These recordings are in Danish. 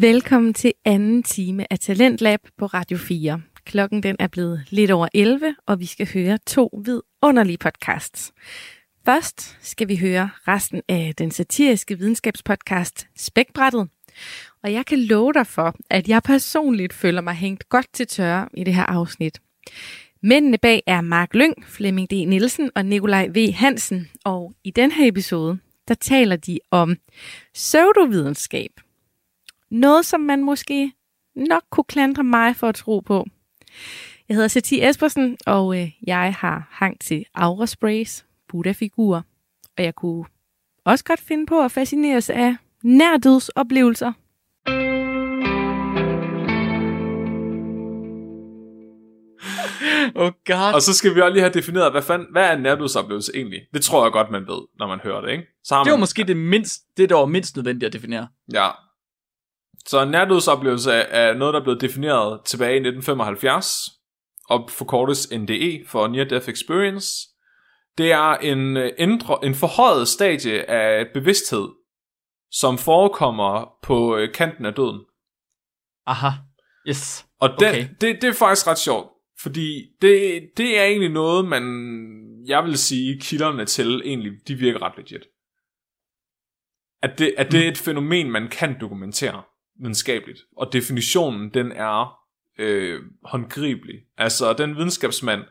Velkommen til anden time af Talentlab på Radio 4. Klokken den er blevet lidt over 11, og vi skal høre to vidunderlige podcasts. Først skal vi høre resten af den satiriske videnskabspodcast Spækbrættet. Og jeg kan love dig for, at jeg personligt føler mig hængt godt til tørre i det her afsnit. Mændene bag er Mark Lyng, Flemming D. Nielsen og Nikolaj V. Hansen. Og i den her episode, der taler de om pseudovidenskab. Noget, som man måske nok kunne klandre mig for at tro på. Jeg hedder Sati Espersen, og øh, jeg har hang til aura sprays, Buddha-figurer, og jeg kunne også godt finde på at fascineres af nærdødsoplevelser. Oh god. Og så skal vi også lige have defineret, hvad, fanden, hvad er en nærdødsoplevelse egentlig? Det tror jeg godt, man ved, når man hører det, ikke? Så har Det var man, måske det, mindst, det, der var mindst nødvendigt at definere. Ja. Så en nærdødsoplevelse er, noget, der er blevet defineret tilbage i 1975, og forkortes NDE for Near Death Experience. Det er en, øh, ændre, en forhøjet stadie af bevidsthed, som forekommer på øh, kanten af døden. Aha. Yes. Og den, Okay. det, det er faktisk ret sjovt, fordi det, det er egentlig noget, man, jeg vil sige, kilderne til egentlig, de virker ret legit. At det, at det er et fænomen, man kan dokumentere videnskabeligt. Og definitionen, den er øh, håndgribelig. Altså, den videnskabsmand,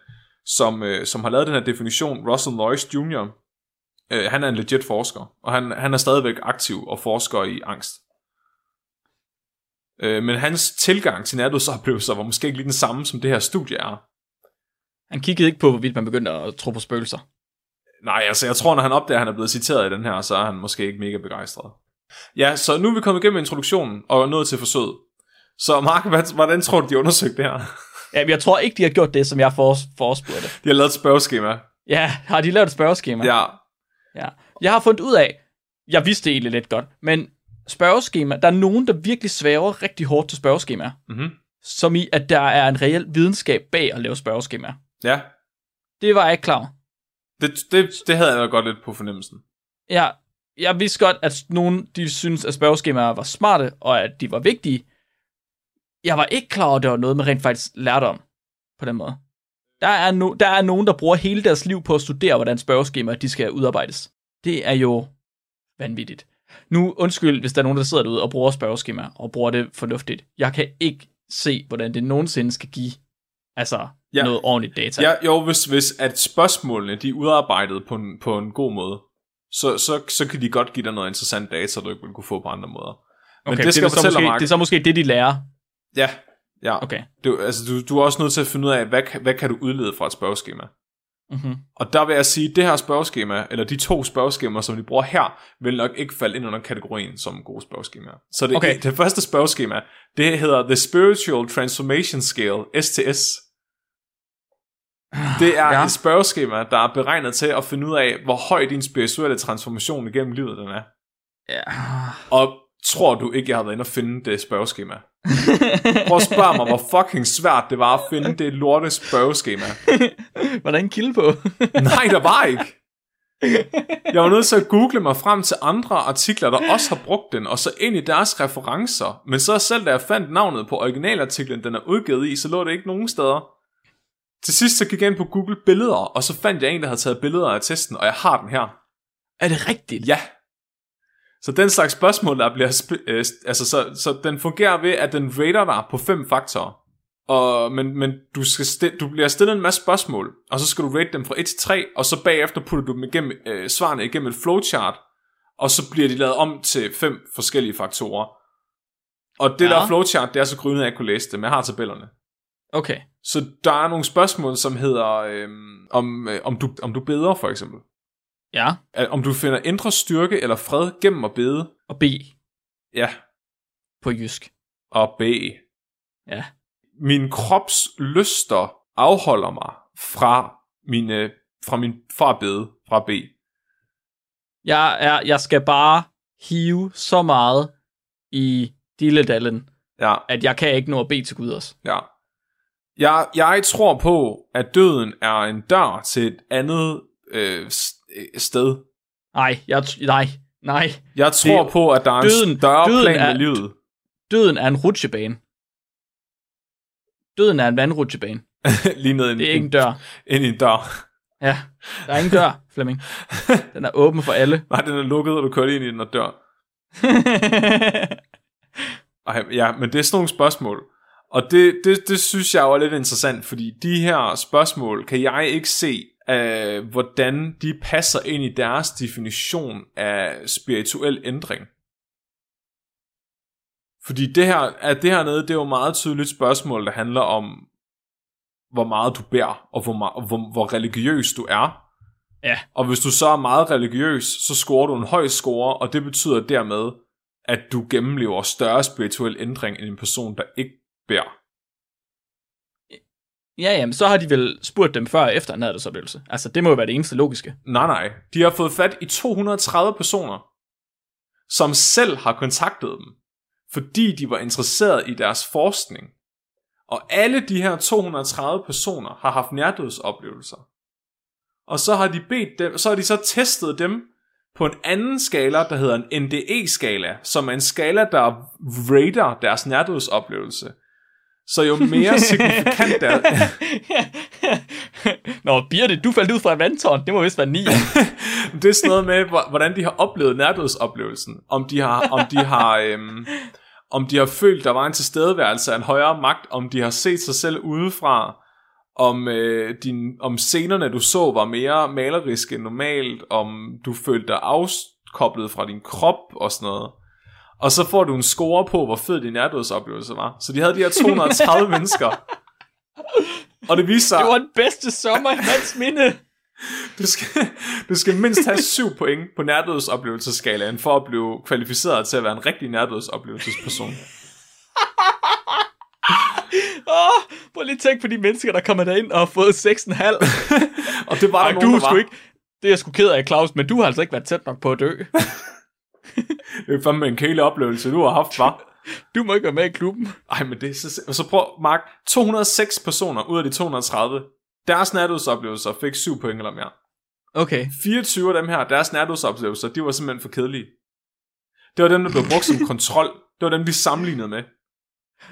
som, øh, som har lavet den her definition, Russell Lois Jr., øh, han er en legit forsker, og han, han er stadigvæk aktiv og forsker i angst. Øh, men hans tilgang til nærdødsoplevelser var måske ikke lige den samme, som det her studie er. Han kiggede ikke på, hvorvidt man begyndte at tro på spøgelser. Nej, altså jeg tror, når han opdager, at han er blevet citeret i den her, så er han måske ikke mega begejstret. Ja, så nu er vi kommet igennem introduktionen og nået til forsøget. Så Mark, hvad, hvordan tror du, de undersøgte det her? Ja, jeg tror ikke, de har gjort det, som jeg for, forespurgte. De har lavet et spørgeskema. Ja, har de lavet et spørgeskema? Ja, ja. Jeg har fundet ud af, jeg vidste det egentlig lidt godt, men spørgeskema, der er nogen, der virkelig svæver rigtig hårdt til spørgeskemaer. Mhm. Som i, at der er en reel videnskab bag at lave spørgeskemaer. ja. Det var jeg ikke klar over. Det, det, det havde jeg godt lidt på fornemmelsen. Jeg, jeg vidste godt, at nogen de synes, at spørgeskemaer var smarte, og at de var vigtige. Jeg var ikke klar over, at det var noget, man rent faktisk lærte om på den måde. Der er, no, der er nogen, der bruger hele deres liv på at studere, hvordan spørgeskemaer de skal udarbejdes. Det er jo vanvittigt. Nu undskyld, hvis der er nogen, der sidder derude og bruger spørgeskemaer, og bruger det fornuftigt. Jeg kan ikke se, hvordan det nogensinde skal give altså, Ja. noget ordentligt data. Ja, jo, hvis, hvis at spørgsmålene de er udarbejdet på en, på en god måde, så, så, så kan de godt give dig noget interessant data, du ikke vil kunne få på andre måder. Men okay, det skal er jeg så måske, Mark. det er så måske det, de lærer. Ja, ja. Okay. Du, altså, du, du er også nødt til at finde ud af, hvad, hvad kan du udlede fra et spørgeskema. Mm-hmm. Og der vil jeg sige, at det her spørgeskema, eller de to spørgeskemaer, som de bruger her, vil nok ikke falde ind under kategorien som gode spørgeskemaer. Så det, okay. det første spørgeskema, det hedder The Spiritual Transformation Scale, STS. Det er Ja. et spørgeskema, der er beregnet til at finde ud af, hvor høj din spirituelle transformation igennem livet den er. Ja. Og tror du ikke, jeg har været inde og finde det spørgeskema? Prøv at spørge mig, hvor fucking svært det var at finde det lorte spørgeskema. Var der en kilde på? Nej, der var ikke. Jeg var nødt til at google mig frem til andre artikler, der også har brugt den, og så ind i deres referencer. Men så selv da jeg fandt navnet på originalartiklen, den er udgivet i, så lå det ikke nogen steder. Til sidst så gik jeg ind på Google Billeder, og så fandt jeg en, der havde taget billeder af testen, og jeg har den her. er det rigtigt? Ja. Så den slags spørgsmål, der bliver... Sp- øh, altså, så, så den fungerer ved, at den rater dig på fem faktorer. Og, men men du, skal sti- du bliver stillet en masse spørgsmål, og så skal du rate dem fra 1 til 3, og så bagefter putter du dem igennem, øh, svarene igennem et flowchart, og så bliver de lavet om til fem forskellige faktorer. Og det Ja. der flowchart, det er så grynet, at jeg kunne læse det, men jeg har tabellerne. Okay. Så der er nogle spørgsmål, som hedder, øh, om, øh, om, du, om du beder for eksempel. Ja. At- Om du finder indre styrke eller fred gennem at bede. Og B Ja, på jysk. og B. Ja. Min krops lyster afholder mig fra, mine, fra min fra at bede, fra B. Jeg, er, jeg skal bare hive så meget i Dilledallen, Ja, at jeg kan ikke nå at bede til Gud også. ja. Jeg, jeg tror på, at døden er en dør til et andet øh, øh, sted. Nej, jeg, nej, nej. Jeg tror Det- på, at der er døden- en større døden plan er- med livet. Døden er en rutsjebane. Døden er en vandrutsjebane. Lige ned en, Det er ikke en dør. ind i en dør. Ja, der er ingen dør, Flemming. Den er åben for alle. Nej, den er lukket, og du kører ind i den og dør. Ej, ja, men det er sådan nogle spørgsmål. Og det, det, det synes jeg er lidt interessant, fordi de her spørgsmål kan jeg ikke se, uh, hvordan de passer ind i deres definition af spirituel ændring. Fordi det her, at det her nede, det er jo meget tydeligt spørgsmål, der handler om, hvor meget du bærer, og hvor, meget, hvor, hvor religiøs du er. Ja. Og hvis du så er meget religiøs, så scorer du en høj score, og det betyder dermed, at du gennemlever større spirituel ændring end en person, der ikke bærer. Ja, jamen, så har de vel spurgt dem før og efter en nadverdsoplevelse. Altså, det må jo være det eneste logiske. Nej, nej. De har fået fat i 230 personer, som selv har kontaktet dem, fordi de var interesseret i deres forskning. Og alle de her 230 personer har haft nærdødsoplevelser. Og så har de bedt dem, så har de så testet dem på en anden skala, der hedder en NDE-skala, som er en skala, der rater deres nærdødsoplevelse. Så jo mere signifikant der, Nå, Birte, du faldt ud fra en vandtårn. Det må vist være 9. det er sådan noget med, hvor- hvordan de har oplevet nærdødsoplevelsen. Om de har, om de har, øhm, om de har følt, der var en tilstedeværelse af en højere magt, om de har set sig selv udefra, om, øh, din, om scenerne, du så, var mere maleriske end normalt, om du følte dig afkoblet fra din krop og sådan noget. Og så får du en score på, hvor fed din nærdødsoplevelse var. Så de havde de her 230 mennesker. Og det viste sig, Det var den bedste sommer i mands minde. du skal, du skal mindst have 7 point på nærdødsoplevelsesskalaen for at blive kvalificeret til at være en rigtig nærdødsoplevelsesperson. Åh, prøv lige at tænke på de mennesker, der kommer derind og har fået 6,5. Og det var der Ej, nogen, du der er var. ikke... Det er jeg sgu ked af, Claus, men du har altså ikke været tæt nok på at dø. Det er fandme en kæle oplevelse, du har haft, var. Du må ikke være med i klubben. Ej, men det er så... Og så prøv, Mark, 206 personer ud af de 230, deres nærdødsoplevelser fik 7 point eller mere. Okay. 24 af dem her, deres nærdødsoplevelser, de var simpelthen for kedelige. Det var dem, der blev brugt som kontrol. Det var dem, de sammenlignede med.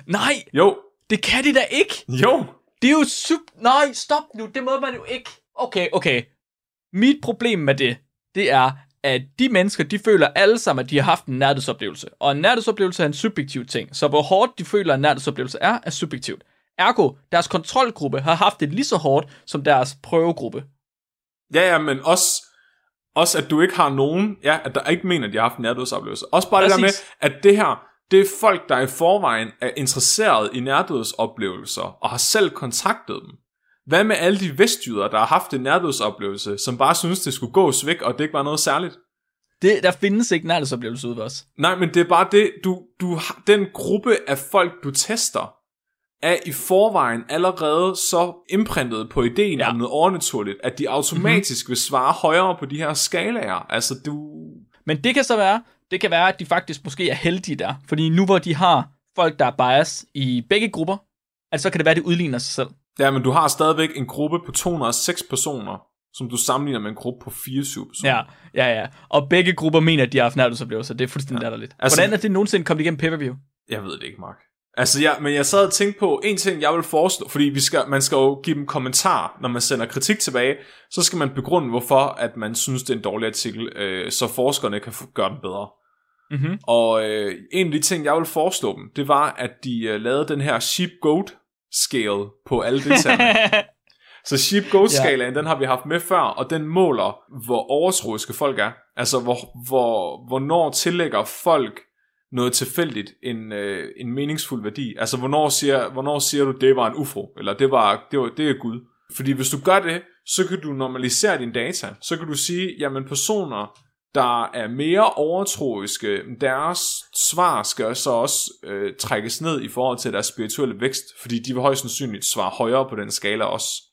Nej, Jo, det kan de da ikke. jo. Det er jo sup... Nej, stop nu. Det må man jo ikke. Okay, okay. Mit problem med det, det er, at de mennesker, de føler alle sammen, at de har haft en nærdødsoplevelse. Og en nærdødsoplevelse er en subjektiv ting. Så hvor hårdt de føler, at en nærdødsoplevelse er, er subjektivt. Ergo, deres kontrolgruppe har haft det lige så hårdt som deres prøvegruppe. Ja, ja, men også, også at du ikke har nogen, ja, at der ikke mener, at de har haft en nærdødsoplevelse. Også bare det der med, Præcis. at det her, det er folk, der i forvejen er interesseret i nærdødsoplevelser, og har selv kontaktet dem. Hvad med alle de vestjyder, der har haft en nærdødsoplevelse, som bare synes, det skulle gås væk, og det ikke var noget særligt? Det, der findes ikke nærdødsoplevelse ude ved os. Nej, men det er bare det, du, du den gruppe af folk, du tester, er i forvejen allerede så imprintet på ideen Ja. ja. om noget overnaturligt, at de automatisk mm-hmm. vil svare højere på de her skalaer. Altså, du... Men det kan så være, det kan være, at de faktisk måske er heldige der. Fordi nu hvor de har folk, der er bias i begge grupper, at så kan det være, at det udligner sig selv. Ja, men du har stadigvæk en gruppe på 206 personer, som du sammenligner med en gruppe på 24 personer. Ja, ja, ja. Og begge grupper mener, at de har haft nærdødsoplevelser. Det er fuldstændig ja. latterligt. Altså- Hvordan er det nogensinde kommet igennem pay-per-view? Jeg ved det ikke, Mark. Altså, ja, men jeg sad og tænkte på en ting, jeg vil foreslå, fordi vi skal, man skal jo give dem kommentar, når man sender kritik tilbage, så skal man begrunde, hvorfor at man synes, det er en dårlig artikel, øh, så forskerne kan gøre den bedre. Mhm. Og øh, en af de ting, jeg vil foreslå dem, det var, at de øh, lavede den her sheep-goat scale på alle deltagerne. Så sheep-goat-skalaen, den har vi haft med før, og den måler, hvor overtroiske folk er. Altså, hvor, hvor, hvornår tillægger folk noget tilfældigt en, øh, en meningsfuld værdi. Altså, hvornår siger, hvornår siger du, det var en ufo, eller det, var, det, var, det er Gud. Fordi hvis du gør det, så kan du normalisere dine data. Så kan du sige, jamen personer, der er mere overtroiske, deres svar skal så også øh, trækkes ned i forhold til deres spirituelle vækst, fordi de vil højst sandsynligt svare højere på den skala også.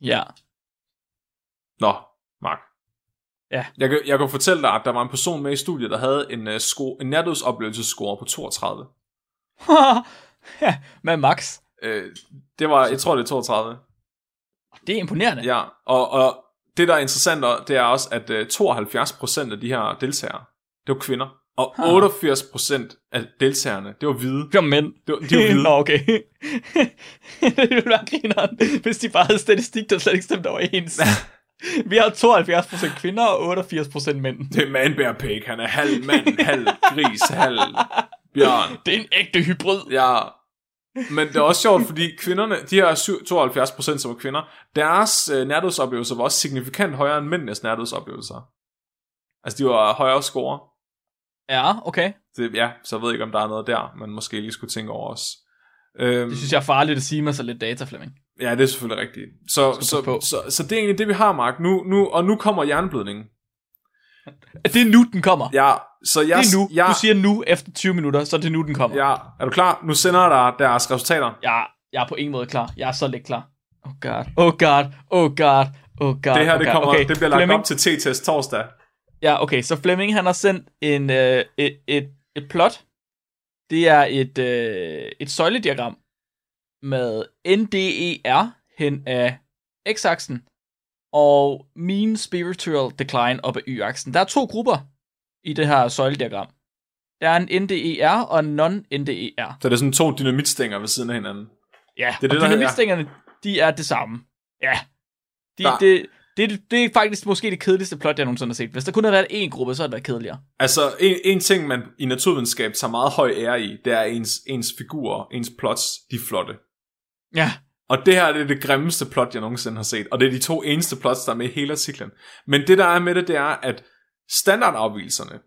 Ja. Nå, Mark. Ja. Jeg kan, jeg kan fortælle dig, at der var en person med i studiet, der havde en, uh, score, en nærdødsoplevelsesscore på 32. ja, med Max. Øh, det var, jeg tror det er 32. Det er imponerende. Ja, og, og det der er interessant, det er også, at uh, 72% af de her deltagere, det var kvinder. Og 88% af deltagerne, det var hvide. Det var mænd. Det var, de var hvide. Nå, okay. det ville være grineren, hvis de bare havde statistik, der slet ikke stemte overens. Vi har 72% kvinder og 88% mænd. Det er Man Bear Pig. Han er halv mand, halv gris, halv bjørn. Det er en ægte hybrid. Ja. Men det er også sjovt, fordi kvinderne, de her syv- 72% som er kvinder, deres øh, nærdødsoplevelser var også signifikant højere end mændenes nærdødsoplevelser. Altså, de var højere score. Ja, okay. Det, ja, så jeg ved ikke, om der er noget der, man måske lige skulle tænke over os. Øhm, Det synes jeg er farligt at sige med så lidt data, Flemming. Ja, det er selvfølgelig rigtigt. Så, så, så, så, så det er egentlig det, vi har, Mark. Nu, nu, og nu kommer jernblødningen. Det er nu, den kommer. Ja, så jeg, det er nu. Jeg, Du siger nu efter 20 minutter, så er det nu, den kommer. ja, er du klar? Nu sender jeg dig deres resultater. Jeg, jeg er på ingen måde klar. Jeg er så lidt klar. Oh god, oh god, oh god, oh god. Det her, oh det, god. kommer, okay. det bliver lagt Flemming, op til T-test torsdag. Ja, okay, så Flemming han har sendt en, øh, et, et, et plot. Det er et, øh, et søjlediagram med NDER hen af x-aksen og mean spiritual decline op ad y-aksen. Der er to grupper i det her søjlediagram. Der er en NDER og en non-NDER. Så det er sådan to dynamitstænger ved siden af hinanden. Ja, Det er og det, der- dynamitstængerne, de er det samme. Ja. De, Der- det, det, det er faktisk måske det kedeligste plot, jeg nogensinde har set. Hvis der kun havde været én gruppe, så havde det været kedeligere. Altså, en, en ting, man i naturvidenskab tager meget høj ære i, det er ens, ens figurer, ens plots, de er flotte. Ja, og det her det er det grimmeste plot, jeg nogensinde har set. Og det er de to eneste plots, der er med i hele artiklen. Men det, der er med det, det er, at standardafvielserne,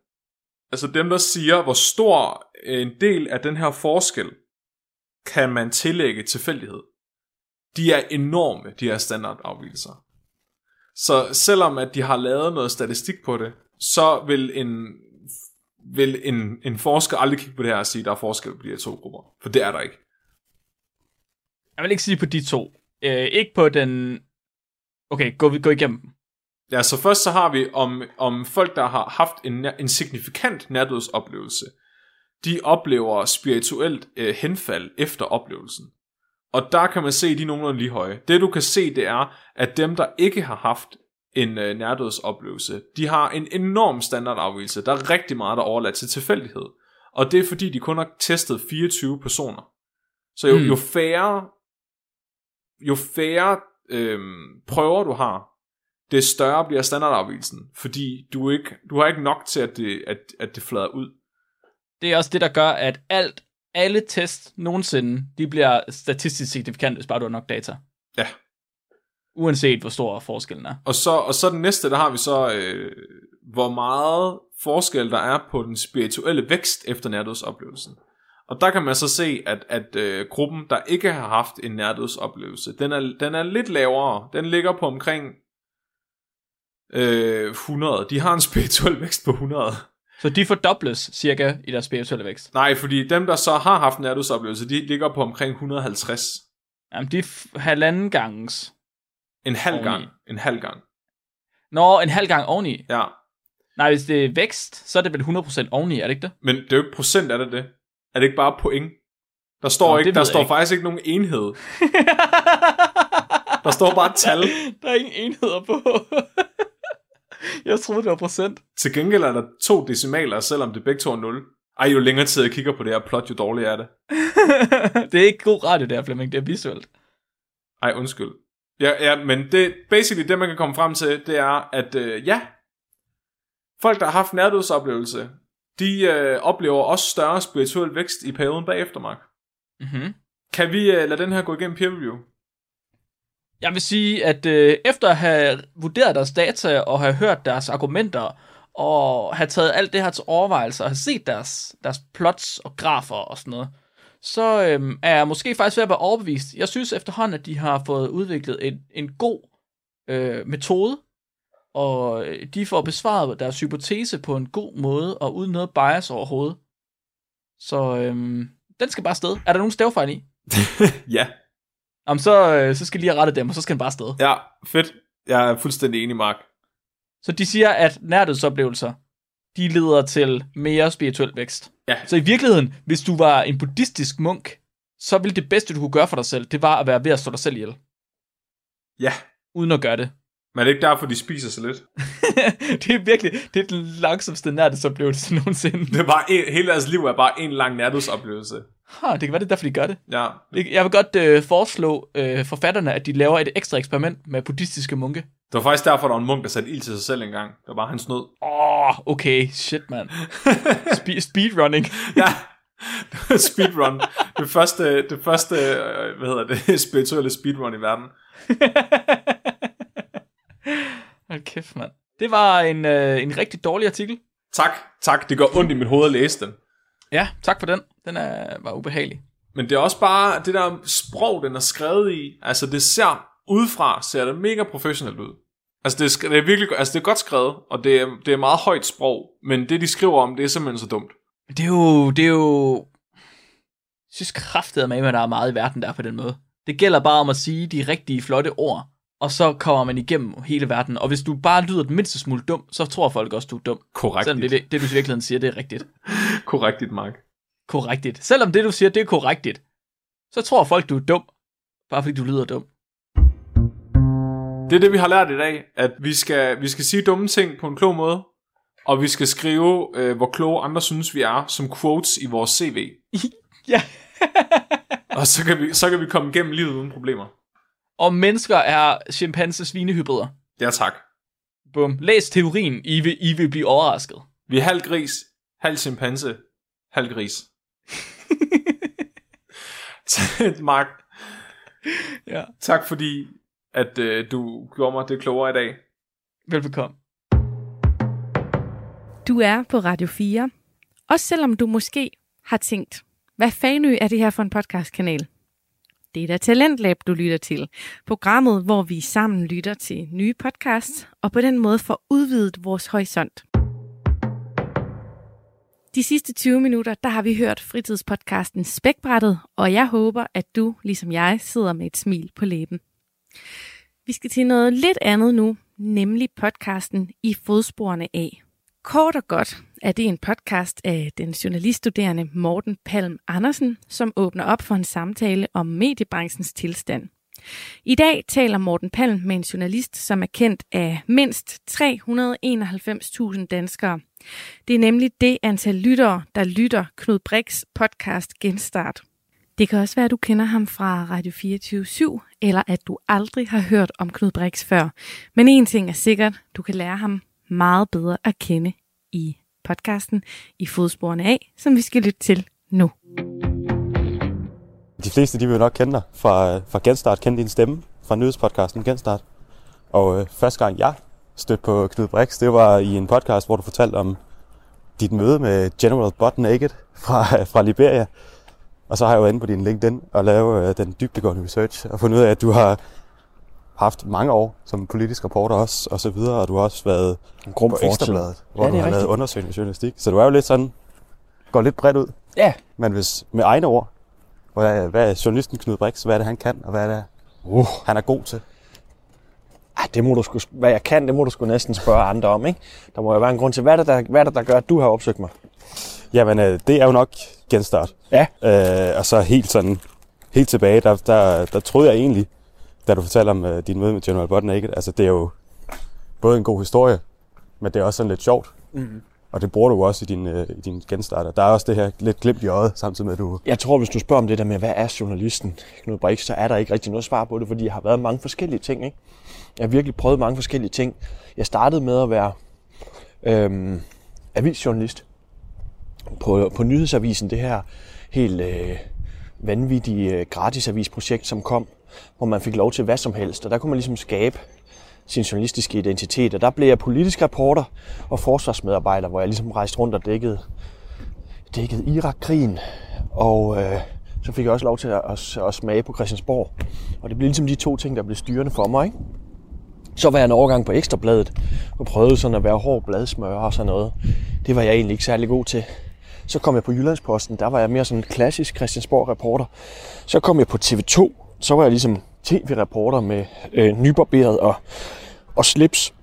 altså dem, der siger, hvor stor en del af den her forskel, kan man tillægge tilfældighed, de er enorme, de her standardafvielser. Så selvom at de har lavet noget statistik på det, så vil en, vil en, en forsker aldrig kigge på det her og sige, at der er forskel på de her to grupper. For det er der ikke jeg vil ikke sige på de to. Øh, ikke på den... Okay, gå, gå igennem. Ja, så først så har vi om, om folk, der har haft en, en signifikant nærdødsoplevelse. De oplever spirituelt øh, henfald efter oplevelsen. Og der kan man se, at de er nogenlunde lige høje. Det du kan se, det er, at dem, der ikke har haft en øh, nærdødsoplevelse, de har en enorm standardafvielse. Der er rigtig meget, der er overladt til tilfældighed. Og det er fordi, de kun har testet 24 personer. Så jo, Mm. mm. jo færre, jo færre øh, prøver du har, det større bliver standardafvielsen, fordi du, ikke, du har ikke nok til, at det, at, at det flader ud. Det er også det, der gør, at alt, alle tests nogensinde, de bliver statistisk signifikant, hvis bare du har nok data. Ja. Uanset hvor stor forskellen er. Og så, og så den næste, der har vi så, øh, hvor meget forskel der er på den spirituelle vækst efter nærdødsoplevelsen. Og der kan man så se, at, at øh, gruppen, der ikke har haft en nærdødsoplevelse, den er, den er lidt lavere. Den ligger på omkring øh, 100. De har en spirituel vækst på 100. Så de fordobles cirka i deres spirituelle vækst. Nej, fordi dem, der så har haft en nærdødsoplevelse, de ligger på omkring 150. Jamen, de er halvanden gangens. En halv Oveni. gang. En halv gang. Nå, en halv gang oveni. Ja. Nej, hvis det er vækst, så er det vel 100% oveni, er det ikke det? Men det er jo ikke procent, er det det? Er det ikke bare point? Der står, Nå, ikke, det der står ikke. faktisk ikke nogen enhed. Der står bare tal. Der er ingen enheder på. jeg troede, det var procent. Til gengæld er der to decimaler, selvom det begge to er 0. Ej, jo længere tid jeg kigger på det her plot, jo dårligere er det. det er ikke god radio der, Flemming. Det er visuelt. Ej, undskyld. Ja, ja, men det, basically det, man kan komme frem til, det er, at øh, ja, folk, der har haft nærdødsoplevelse, de øh, oplever også større spirituel vækst i perioden bagefter, Mark. Mm-hmm. Kan vi øh, lade den her gå igennem peer review? Jeg vil sige, at øh, efter at have vurderet deres data og have hørt deres argumenter og have taget alt det her til overvejelse og have set deres, deres plots og grafer og sådan noget, så øhm, er jeg måske faktisk ved at være overbevist. Jeg synes efterhånden, at de har fået udviklet en, en god øh, metode, og øh, de får besvaret deres hypotese på en god måde og uden noget bias overhovedet. Så øhm, den skal bare sted. Er der nogen stavefejl i? ja. Jamen, så, øh, så skal jeg lige have rettet dem, og så skal den bare sted. Ja, fedt. Jeg er fuldstændig enig, Mark. Så de siger, at nærdødsoplevelser, de leder til mere spirituel vækst. Ja. Så i virkeligheden, hvis du var en buddhistisk munk, så ville det bedste, du kunne gøre for dig selv, det var at være ved at slå dig selv ihjel, Ja. uden at gøre det. Men er det ikke derfor, de spiser så lidt? det er virkelig, det er den langsomste nærdsoplevelse nogensinde. Det er bare en, hele deres liv er bare en lang nærdødsoplevelse. Ha, det kan være, det er derfor, de gør det. Ja. Jeg vil godt øh, foreslå øh, forfatterne, at de laver et ekstra eksperiment med buddhistiske munke. Det var faktisk derfor, der var en munk, der satte ild til sig selv engang. Det var bare hans nød. Åh, oh, okay, shit, mand. Spe- speedrunning. Ja, speedrun. Det første, det første øh, hvad hedder det, spirituelle speedrun i verden. Hold kæft, mand. Det var en, øh, en rigtig dårlig artikel. Tak, tak. Det gør ondt i mit hoved at læse den. Ja, tak for den. Den er, var ubehagelig. Men det er også bare det der sprog, den er skrevet i. Altså det ser udefra, ser det mega professionelt ud. Altså det er, det er virkelig altså det er godt skrevet, og det er, det er meget højt sprog. Men det de skriver om, det er simpelthen så dumt. Det er jo... Det er jo... Jeg synes kraftedet med, at der er meget i verden, der er på den måde. Det gælder bare om at sige de rigtige, flotte ord, og så kommer man igennem hele verden. Og hvis du bare lyder den mindste smule dum, så tror folk også, du er dum. Korrekt. Selvom det, det, du i virkeligheden siger, det er rigtigt. Korrekt, Mark. Korrigtigt. Selvom det, du siger, det er korrigtigt, så tror folk, du er dum, bare fordi du lyder dum. Det er det, vi har lært i dag, at vi skal, vi skal sige dumme ting på en klog måde, og vi skal skrive, øh, hvor kloge andre synes, vi er, som quotes i vores CV. Ja. Og så kan, vi, så kan vi komme igennem livet uden problemer. Og mennesker er chimpanse svinehybrider. Ja, tak. Bum. Læs teorien, I vil, I vil blive overrasket. Vi er halv gris, halv chimpanse, halv gris. Mark, Ja. tak fordi, at øh, du gjorde mig det klogere i dag. Velbekomme. Du er på Radio 4. Også selvom du måske har tænkt, hvad fanden er det her for en podcastkanal? Det er da Talentlab, du lytter til. Programmet, hvor vi sammen lytter til nye podcasts, og på den måde får udvidet vores horisont. De sidste 20 minutter, der har vi hørt fritidspodcasten Spækbrættet, og jeg håber, at du, ligesom jeg, sidder med et smil på læben. Vi skal til noget lidt andet nu, nemlig podcasten I fodsporene af. Kort og godt er det en podcast af den journaliststuderende Morten Palm Andersen, som åbner op for en samtale om mediebranchens tilstand. I dag taler Morten Palm med en journalist, som er kendt af mindst 391.000 danskere. Det er nemlig det antal lyttere, der lytter Knud Brix podcast Genstart. Det kan også være, at du kender ham fra Radio 24 eller at du aldrig har hørt om Knud Brix før. Men en ting er sikkert, du kan lære ham meget bedre at kende i podcasten i fodsporene af, som vi skal lytte til nu. De fleste de vil nok kende dig fra, fra Genstart, kende din stemme fra nyhedspodcasten Genstart. Og øh, første gang jeg stødte på Knud Brix, det var i en podcast, hvor du fortalte om dit møde med General Butt Naked fra, fra Liberia. Og så har jeg jo inde på din LinkedIn og lavet øh, den dybdegående research og fundet ud af, at du har haft mange år som politisk reporter også, og så videre, og du har også været En grum på. Ekstrabladet, hvor Ja, du har lavet rigtigt. undersøgende journalistik. Så du er jo lidt sådan, går lidt bredt ud. Ja. Men hvis med egne ord, hvad, hvad er journalisten Knud Brix, hvad er det, han kan, og hvad er det, Uh. han er god til? Ej, det må du sgu, hvad jeg kan, det må du sgu næsten spørge andre om, ikke? Der må jo være en grund til, hvad er det, der, hvad er det, der gør, at du har opsøgt mig? Jamen, øh, det er jo nok genstart. Ja. Øh, og så helt sådan, helt tilbage, der, der, der troede jeg egentlig, da du fortalte om øh, din møde med General Butt Naked, altså det er jo både en god historie, men det er også sådan lidt sjovt. Mm-hmm. Og det bruger du også i din, øh, i din genstarter. Der er også det her lidt glimt i øjet, samtidig med at du... Jeg tror, hvis du spørger om det der med, hvad er journalisten, Knud Brix, så er der ikke rigtig noget svar på det, fordi jeg har været mange forskellige ting, ikke? Jeg har virkelig prøvet mange forskellige ting. Jeg startede med at være øhm, avisjournalist på, på Nyhedsavisen, det her helt øh, vanvittige øh, gratisavisprojekt, som kom, hvor man fik lov til hvad som helst, og der kunne man ligesom skabe sin journalistiske identitet, og der blev jeg politisk reporter og forsvarsmedarbejder, hvor jeg ligesom rejste rundt og dækkede, dækkede Irak-krigen, og øh, så fik jeg også lov til at, at, at smage på Christiansborg. Og det blev ligesom de to ting, der blev styrende for mig. Ikke? Så var jeg en overgang på Ekstrabladet og prøvede sådan at være hård bladsmør og sådan noget. Det var jeg egentlig ikke særlig god til. Så kom jeg på Jyllandsposten, der var jeg mere sådan en klassisk Christiansborg-reporter. Så kom jeg på TV2, så var jeg ligesom tv-reporter med øh, nybarberet og, og slips.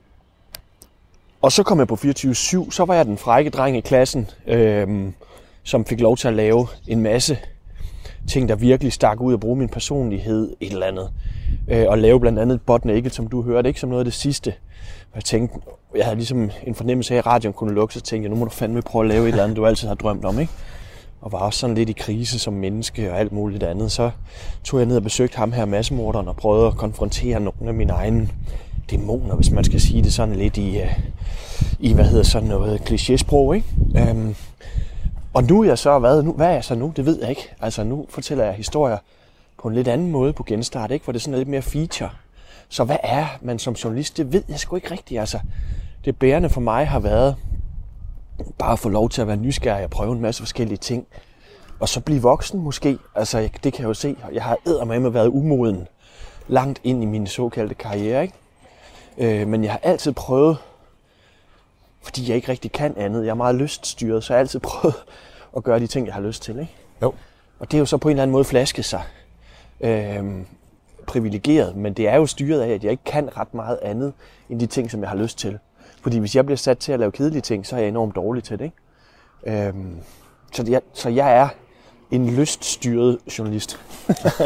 Og så kom jeg på 24-7, så var jeg den frække dreng i klassen, øh, som fik lov til at lave en masse ting, der virkelig stak ud og bruge min personlighed, et eller andet Øh, og lave blandt andet Bot Naked, som du hørte, ikke som noget af det sidste. Jeg tænkte, jeg havde ligesom en fornemmelse af, at radioen kunne lukke, så tænkte jeg, nu må du fandme prøve at lave et eller andet, du altid har drømt om, ikke? Og var også sådan lidt i krise som menneske og alt muligt andet. Så tog jeg ned og besøgte ham her, massemorderen, og prøvede at konfrontere nogle af mine egne dæmoner, hvis man skal sige det sådan lidt i, øh, i hvad hedder sådan noget klichésprog, ikke? Øhm, og nu er jeg så, hvad, nu, hvad er jeg så nu? Det ved jeg ikke. Altså nu fortæller jeg historier på en lidt anden måde på genstart, ikke? Hvor det er sådan lidt mere feature. Så hvad er man som journalist? Det ved jeg sgu ikke rigtigt. Altså, det bærende for mig har været bare at få lov til at være nysgerrig og prøve en masse forskellige ting. Og så blive voksen måske. Altså, det kan jeg jo se. Jeg har eddermame været umoden langt ind i min såkaldte karriere, ikke? Øh, men jeg har altid prøvet, fordi jeg ikke rigtig kan andet. Jeg er meget lyststyret, så jeg har altid prøvet at gøre de ting, jeg har lyst til, ikke? Jo. Og det er jo så på en eller anden måde flasket sig. Øh, privilegeret, men det er jo styret af, at jeg ikke kan ret meget andet end de ting, som jeg har lyst til. Fordi hvis jeg bliver sat til at lave kedelige ting, så er jeg enormt dårlig til det. Ikke? Øhm, så, jeg, så jeg er en lyststyret journalist.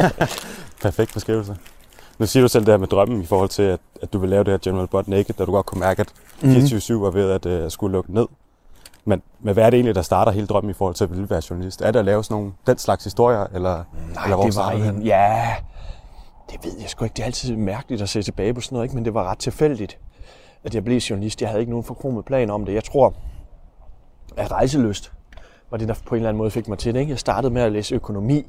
Perfekt beskrivelse. Nu siger du selv det her med drømmen i forhold til, at, at du vil lave det her General Bot Naked, da du godt kunne mærke, at 24-7 var ved at uh, skulle lukke ned. Men, men hvad er det egentlig, der starter hele drømmen i forhold til at ville være journalist? Er det at lave sådan nogle, den slags historier, eller, Nej, eller hvor det var en, ja, det ved jeg sgu ikke. Det er altid mærkeligt at se tilbage på sådan noget, ikke? men det var ret tilfældigt, at jeg blev journalist. Jeg havde ikke nogen forkromet plan om det. Jeg tror, at rejseløst var det, der på en eller anden måde fik mig til det. Ikke? Jeg startede med at læse økonomi.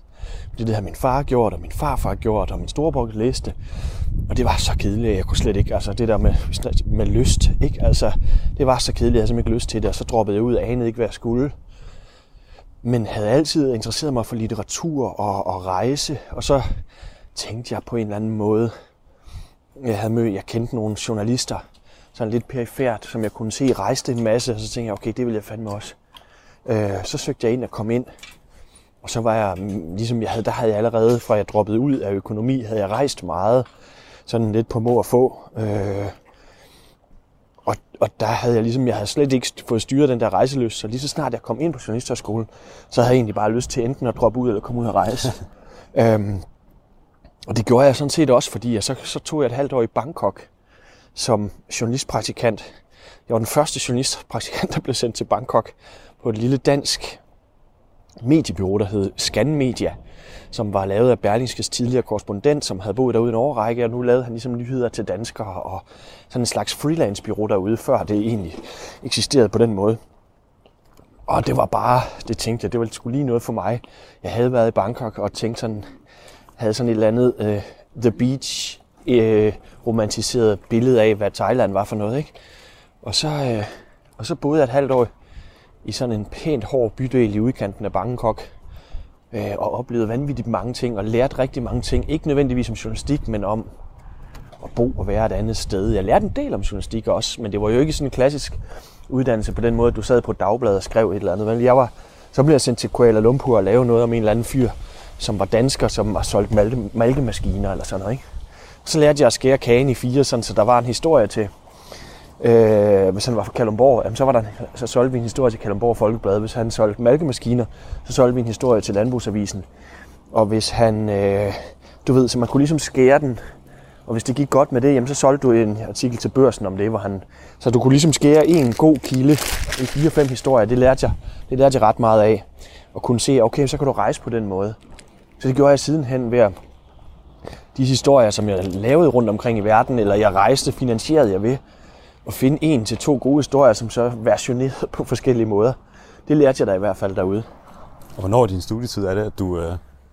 Det det har min far gjort, og min farfar gjort, og min storebror læste. Og det var så kedeligt, at jeg kunne slet ikke, altså det der med, med lyst, ikke? Altså, det var så kedeligt, at jeg simpelthen ikke lyst til det, og så droppede jeg ud og anede ikke, hvad jeg skulle. Men havde altid interesseret mig for litteratur og, og rejse, og så tænkte jeg på en eller anden måde, jeg havde mødt, jeg kendte nogle journalister, sådan lidt perifært, som jeg kunne se rejste en masse, og så tænkte jeg, okay, det vil jeg fandme også. Øh, så søgte jeg ind at komme ind, og så var jeg, mm, ligesom jeg havde, der havde jeg allerede, fra jeg droppede ud af økonomi, havde jeg rejst meget, sådan lidt på må og få. Øh, og, og der havde jeg ligesom, jeg havde slet ikke fået styret den der rejseløs, så lige så snart jeg kom ind på journalisterskolen, så havde jeg egentlig bare lyst til enten at droppe ud eller komme ud og rejse. øhm, og det gjorde jeg sådan set også, fordi jeg, så, så tog jeg et halvt år i Bangkok som journalistpraktikant. Jeg var den første journalistpraktikant, der blev sendt til Bangkok på et lille dansk mediebyrå, der hed Scanmedia, som var lavet af Berlingskes tidligere korrespondent, som havde boet derude en årrække, og nu lavede han ligesom nyheder til danskere og sådan en slags freelance-byrå derude, før det egentlig eksisterede på den måde. Og det var bare, det tænkte jeg, det var sgu lige noget for mig. Jeg havde været i Bangkok og tænkte sådan, havde sådan et eller andet uh, The Beach øh, romantiseret billede af, hvad Thailand var for noget. Ikke? Og, så, øh, og så boede jeg et halvt år i sådan en pænt hård bydel i udkanten af Bangkok, øh, og oplevede vanvittigt mange ting, og lærte rigtig mange ting. Ikke nødvendigvis om journalistik, men om at bo og være et andet sted. Jeg lærte en del om journalistik også, men det var jo ikke sådan en klassisk uddannelse på den måde, at du sad på et dagblad og skrev et eller andet. Men jeg var, så blev jeg sendt til Kuala Lumpur og lave noget om en eller anden fyr, som var dansker, som har solgt malte, malkemaskiner eller sådan noget. Ikke? Så lærte jeg at skære kagen i fire, sådan, så der var en historie til, øh, hvis han var fra Kalumborg, jamen, så, var der, så solgte vi en historie til Kalumborg Folkeblad. Hvis han solgte malkemaskiner, så solgte vi en historie til Landbrugsavisen. Og hvis han, øh, du ved, så man kunne ligesom skære den, og hvis det gik godt med det, jamen, så solgte du en artikel til børsen om det, hvor han, så du kunne ligesom skære en god kilde, en fire-fem historier, det lærte, jeg, det lærte jeg ret meget af. Og kunne se, okay, så kan du rejse på den måde. Så det gjorde jeg sidenhen ved at de historier, som jeg lavede rundt omkring i verden, eller jeg rejste, finansierede jeg ved at finde en til to gode historier, som så versionerede på forskellige måder. Det lærte jeg da i hvert fald derude. Og hvornår i din studietid er det, at du, øh,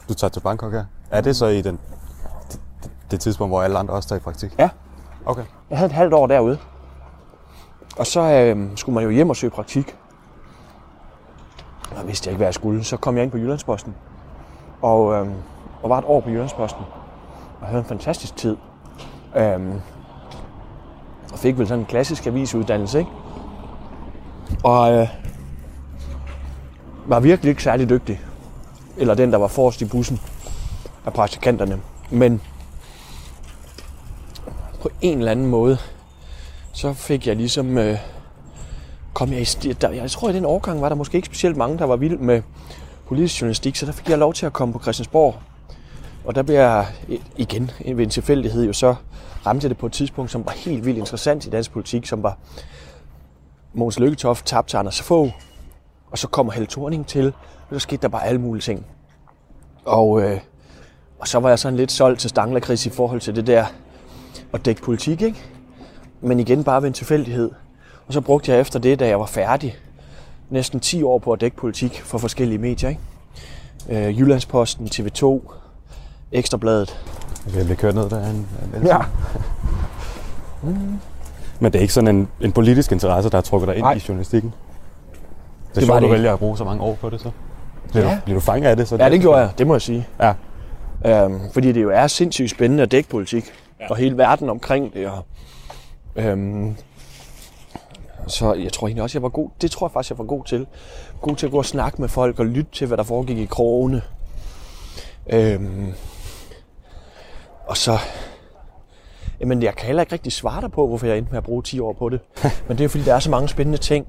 du tager til Bangkok her? Er det så i den, det, det tidspunkt, hvor alle andre også tager i praktik? Ja. Okay. Jeg havde et halvt år derude. Og så øh, skulle man jo hjem og søge praktik. Og vidste jeg ikke, hvad jeg skulle. Så kom jeg ind på Jyllandsposten. Og, øh, og var et år på Jyllandsposten. Og havde en fantastisk tid. Øhm, og fik vel sådan en klassisk avisuddannelse, ikke? Og øh, var virkelig ikke særlig dygtig. Eller den, der var forrest i bussen af praktikanterne. Men på en eller anden måde, så fik jeg ligesom, øh, kom jeg i der, jeg tror i den årgang var der måske ikke specielt mange, der var vild med politisk journalistik, så der fik jeg lov til at komme på Christiansborg og der bliver jeg igen ved en tilfældighed jo så ramte jeg det på et tidspunkt, som var helt vildt interessant i dansk politik, som var Måns Lykketoft tabte til Anders Fogh, og så kommer Helle Thorning til, og så skete der bare alle mulige ting. Og, øh, og så var jeg sådan lidt solgt til Stanglerkris i forhold til det der at dække politik, ikke? Men igen bare ved en tilfældighed. Og så brugte jeg efter det, da jeg var færdig, næsten 10 år på at dække politik for forskellige medier, ikke? Øh, Jyllandsposten, TV2, Ekstrabladet. Jeg vil køre ned der. En, en Ja. Men det er ikke sådan en, en politisk interesse, der har trukket dig ind Nej. i journalistikken? Det er Det var sjovt, det du ikke. vælger at bruge så mange år på det så. Bliver, Ja. du, bliver du fanget af det? Så Ja, det gjorde jeg, det må jeg sige. Ja. Øhm, fordi det jo er sindssygt spændende at dække politik. Ja. Og hele verden omkring det. Og, øhm, så jeg tror egentlig også, jeg var god. Det tror jeg faktisk, jeg var god til. God til at gå og snakke med folk og lytte til, hvad der foregik i krogene. Øhm, og så... Jamen, jeg kan heller ikke rigtig svare dig på, hvorfor jeg endte med at bruge 10 år på det. Men det er fordi, der er så mange spændende ting.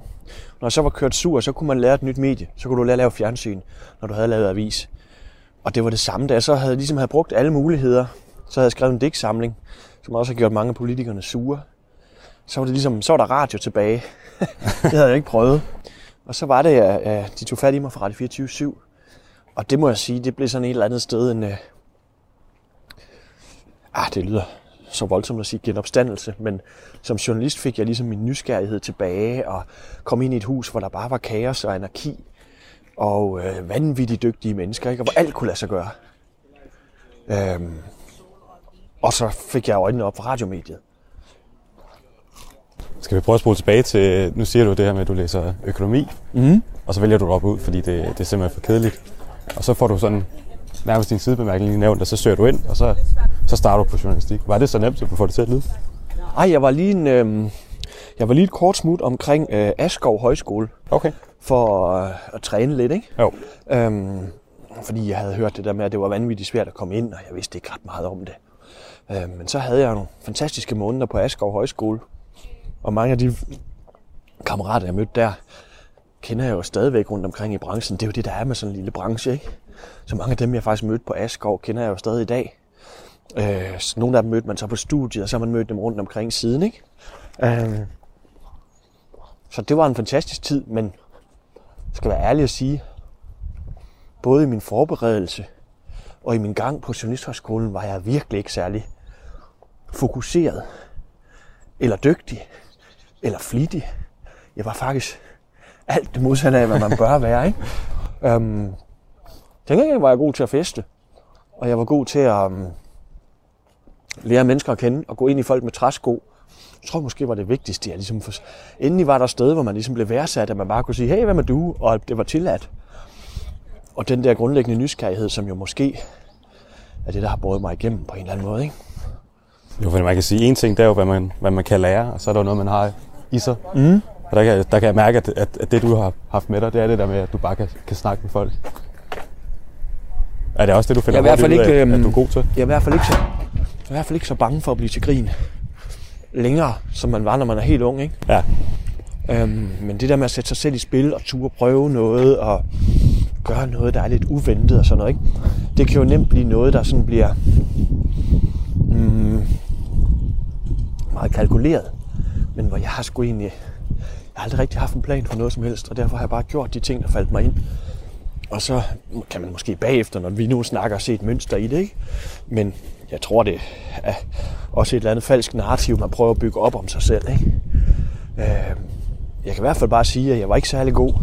Når jeg så var kørt sur, så kunne man lære et nyt medie. Så kunne du lære at lave fjernsyn, når du havde lavet avis. Og det var det samme, da jeg så havde, ligesom havde brugt alle muligheder. Så havde jeg skrevet en digtsamling, som også har gjort mange af politikerne sure. Så var det ligesom, så var der radio tilbage. det havde jeg ikke prøvet. Og så var det, at de tog fat i mig fra Radio 24 Og det må jeg sige, det blev sådan et eller andet sted en... Ah, det lyder så voldsomt at sige genopstandelse, men som journalist fik jeg ligesom min nysgerrighed tilbage og kom ind i et hus, hvor der bare var kaos og anarki og øh, vanvittigt dygtige mennesker, ikke? og hvor alt kunne lade sig gøre. Øhm, og så fik jeg øjnene op for radiomediet. Skal vi prøve at spole tilbage til, nu siger du det her med, at du læser økonomi, Mm. og så vælger du at droppe ud, fordi det, det er simpelthen for kedeligt. Og så får du sådan nærmest din sidebemærkning lige nævnt, og så søger du ind, og så, så starter du på journalistik. Var det så nemt, at du får det til at lyde? Ej, jeg var lige en, øh, jeg var lige et kort smut omkring øh, Askov Højskole Okay. for øh, at træne lidt, ikke? Jo. Øhm, fordi jeg havde hørt det der med, at det var vanvittigt svært at komme ind, og jeg vidste ikke ret meget om det. Øhm, men så havde jeg nogle fantastiske måneder på Askov Højskole, og mange af de kammerater, jeg mødte der, kender jeg jo stadigvæk rundt omkring i branchen. Det er jo det, der er med sådan en lille branche, ikke? Så mange af dem, jeg faktisk mødte på Askov, kender jeg jo stadig i dag. Øh, så nogle af dem mødte man så på studiet, og så har man mødt dem rundt omkring siden, ikke? Øh, så det var en fantastisk tid, men jeg skal være ærlig at sige, både i min forberedelse og i min gang på Journalisthøjskolen, var jeg virkelig ikke særlig fokuseret, eller dygtig, eller flittig. Jeg var faktisk alt det modsatte af, hvad man bør være. Ikke? Øhm, til gengæld var jeg god til at feste, og jeg var god til at um, lære mennesker at kende, og gå ind i folk med træsko. Jeg tror måske var det vigtigste. Jeg ligesom for... Endelig var der et sted, hvor man ligesom blev værdsat, at man bare kunne sige, hey, hvad med du? Og det var tilladt. Og den der grundlæggende nysgerrighed, som jo måske er det, der har båret mig igennem på en eller anden måde. Ikke? Jo, for man kan sige, en ting, det er jo, hvad man, hvad man kan lære, og så er der jo noget, man har i sig. Mm. Og der kan, der kan jeg mærke, at, at, at det, du har haft med dig, det er det der med, at du bare kan, kan snakke med folk. Er det også det, du finder Jeg er i hvert fald ikke, af, at øhm, du er god til? Jeg er i hvert fald ikke så, jeg er i hvert fald ikke så bange for at blive til grin længere, som man var, når man er helt ung. Ikke? Ja. Øhm, men det der med at sætte sig selv i spil og ture prøve noget og gøre noget, der er lidt uventet og sådan noget, ikke? det kan jo nemt blive noget, der sådan bliver mm, meget kalkuleret. Men hvor jeg har sgu egentlig, jeg har aldrig rigtig haft en plan for noget som helst, og derfor har jeg bare gjort de ting, der faldt mig ind. Og så kan man måske bagefter, når vi nu snakker, se et mønster i det, ikke? Men jeg tror, det er også et eller andet falsk narrativ, man prøver at bygge op om sig selv, ikke? Øh, jeg kan i hvert fald bare sige, at jeg var ikke særlig god,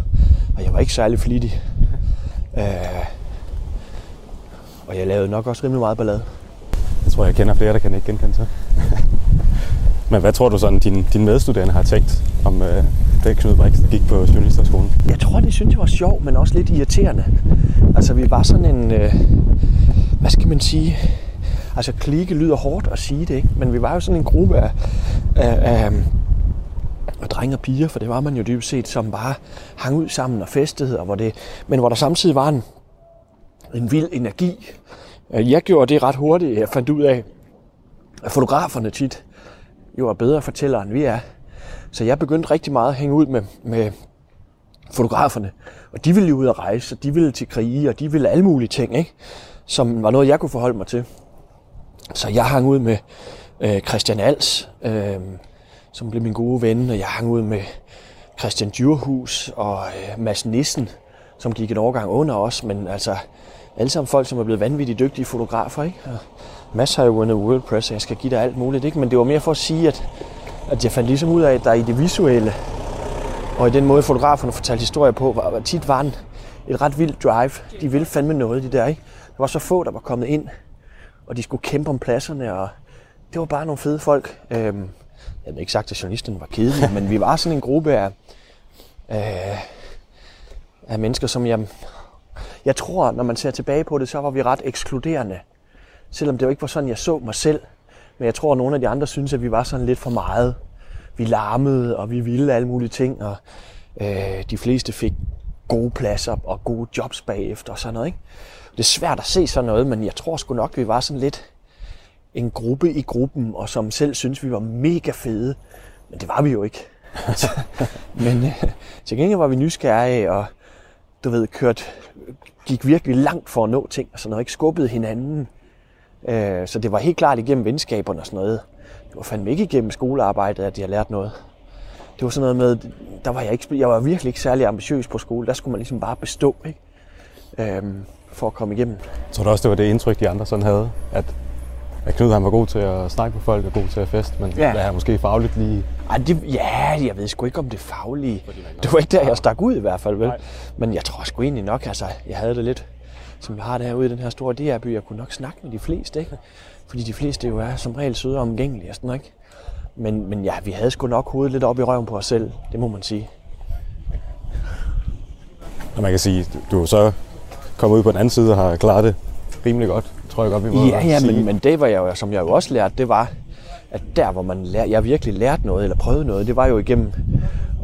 og jeg var ikke særlig flittig. Øh, og jeg lavede nok også rimelig meget ballade. Jeg tror, jeg kender flere, der kan ikke genkende sig. Men hvad tror du sådan, din, din medstuderende har tænkt om øh, det, Knud Brix, der gik på Journalisterskolen? Jeg tror, de synes jeg var sjov, men også lidt irriterende. Altså, vi var sådan en... Øh, hvad skal man sige? Altså, klikke lyder hårdt at sige det, ikke? Men vi var jo sådan en gruppe af, af, af, af drenge og piger, for det var man jo dybest set, som bare hang ud sammen og festede, og hvor det, men hvor der samtidig var en, en vild energi. Jeg gjorde det ret hurtigt. Jeg fandt ud af, at fotograferne tit jo er bedre fortællere, end vi er. Så jeg begyndte rigtig meget at hænge ud med, med fotograferne. Og de ville jo ud at rejse, og de ville til krige, og de ville alle mulige ting. Ikke? som var noget, jeg kunne forholde mig til. Så jeg hang ud med øh, Christian Als, øh, som blev min gode ven, og jeg hang ud med Christian Djurhus og øh, Mads Nissen, som gik en overgang under os, men altså alle sammen folk, som er blevet vanvittigt dygtige fotografer, ikke? Og Mads har jo vundet og jeg skal give dig alt muligt, ikke? Men det var mere for at sige, at, at jeg fandt ligesom ud af, at der i det visuelle, og i den måde fotograferne fortalte historier på, var, var tit var en, et ret vildt drive. De ville fandme noget, de der, ikke? Der var så få, der var kommet ind, og de skulle kæmpe om pladserne, og det var bare nogle fede folk. Øhm, jeg har ikke sagt, at journalisterne var kedelige, men vi var sådan en gruppe af, øh, af mennesker, som jeg, jeg tror, når man ser tilbage på det, så var vi ret ekskluderende. Selvom det jo ikke var sådan, jeg så mig selv. Men jeg tror, at nogle af de andre synes, at vi var sådan lidt for meget. Vi larmede, og vi ville alle mulige ting, og øh, de fleste fik gode pladser og gode jobs bagefter og sådan noget. Ikke? Det er svært at se sådan noget, men jeg tror sgu nok, vi var sådan lidt en gruppe i gruppen, og som selv synes, vi var mega fede. Men det var vi jo ikke. men øh, til gengæld var vi nysgerrige, og du ved, kørt, gik virkelig langt for at nå ting, og sådan noget, ikke skubbede hinanden. Øh, så det var helt klart igennem venskaberne og sådan noget. Det var fandme ikke igennem skolearbejdet, at jeg lærte noget. Det var sådan noget med, der var jeg, ikke, jeg var virkelig ikke særlig ambitiøs på skole. Der skulle man ligesom bare bestå, ikke? Øhm, for at komme igennem. Tror du også, det var det indtryk, de andre sådan havde? At, at Knud han var god til at snakke med folk og god til at feste, men Ja. ja. er måske fagligt lige... Ej, det, ja, jeg ved sgu ikke om det faglige. Det var ikke der, jeg stak ud i hvert fald, vel? Nej. Men jeg tror sgu egentlig nok, altså, jeg havde det lidt, som jeg har derude i den her store DR-by. Jeg kunne nok snakke med de fleste, ikke? Fordi de fleste jo er som regel søde og omgængelige og sådan noget, ikke? Men, men ja, vi havde sgu nok hovedet lidt op i røven på os selv, det må man sige. Og man kan sige, du, er så kommet ud på den anden side og har klaret det rimelig godt, tror jeg godt, vi må Ja, ja, sige. men, men det var jeg jo, som jeg jo også lærte, det var, at der, hvor man lær, jeg virkelig lærte noget, eller prøvede noget, det var jo igennem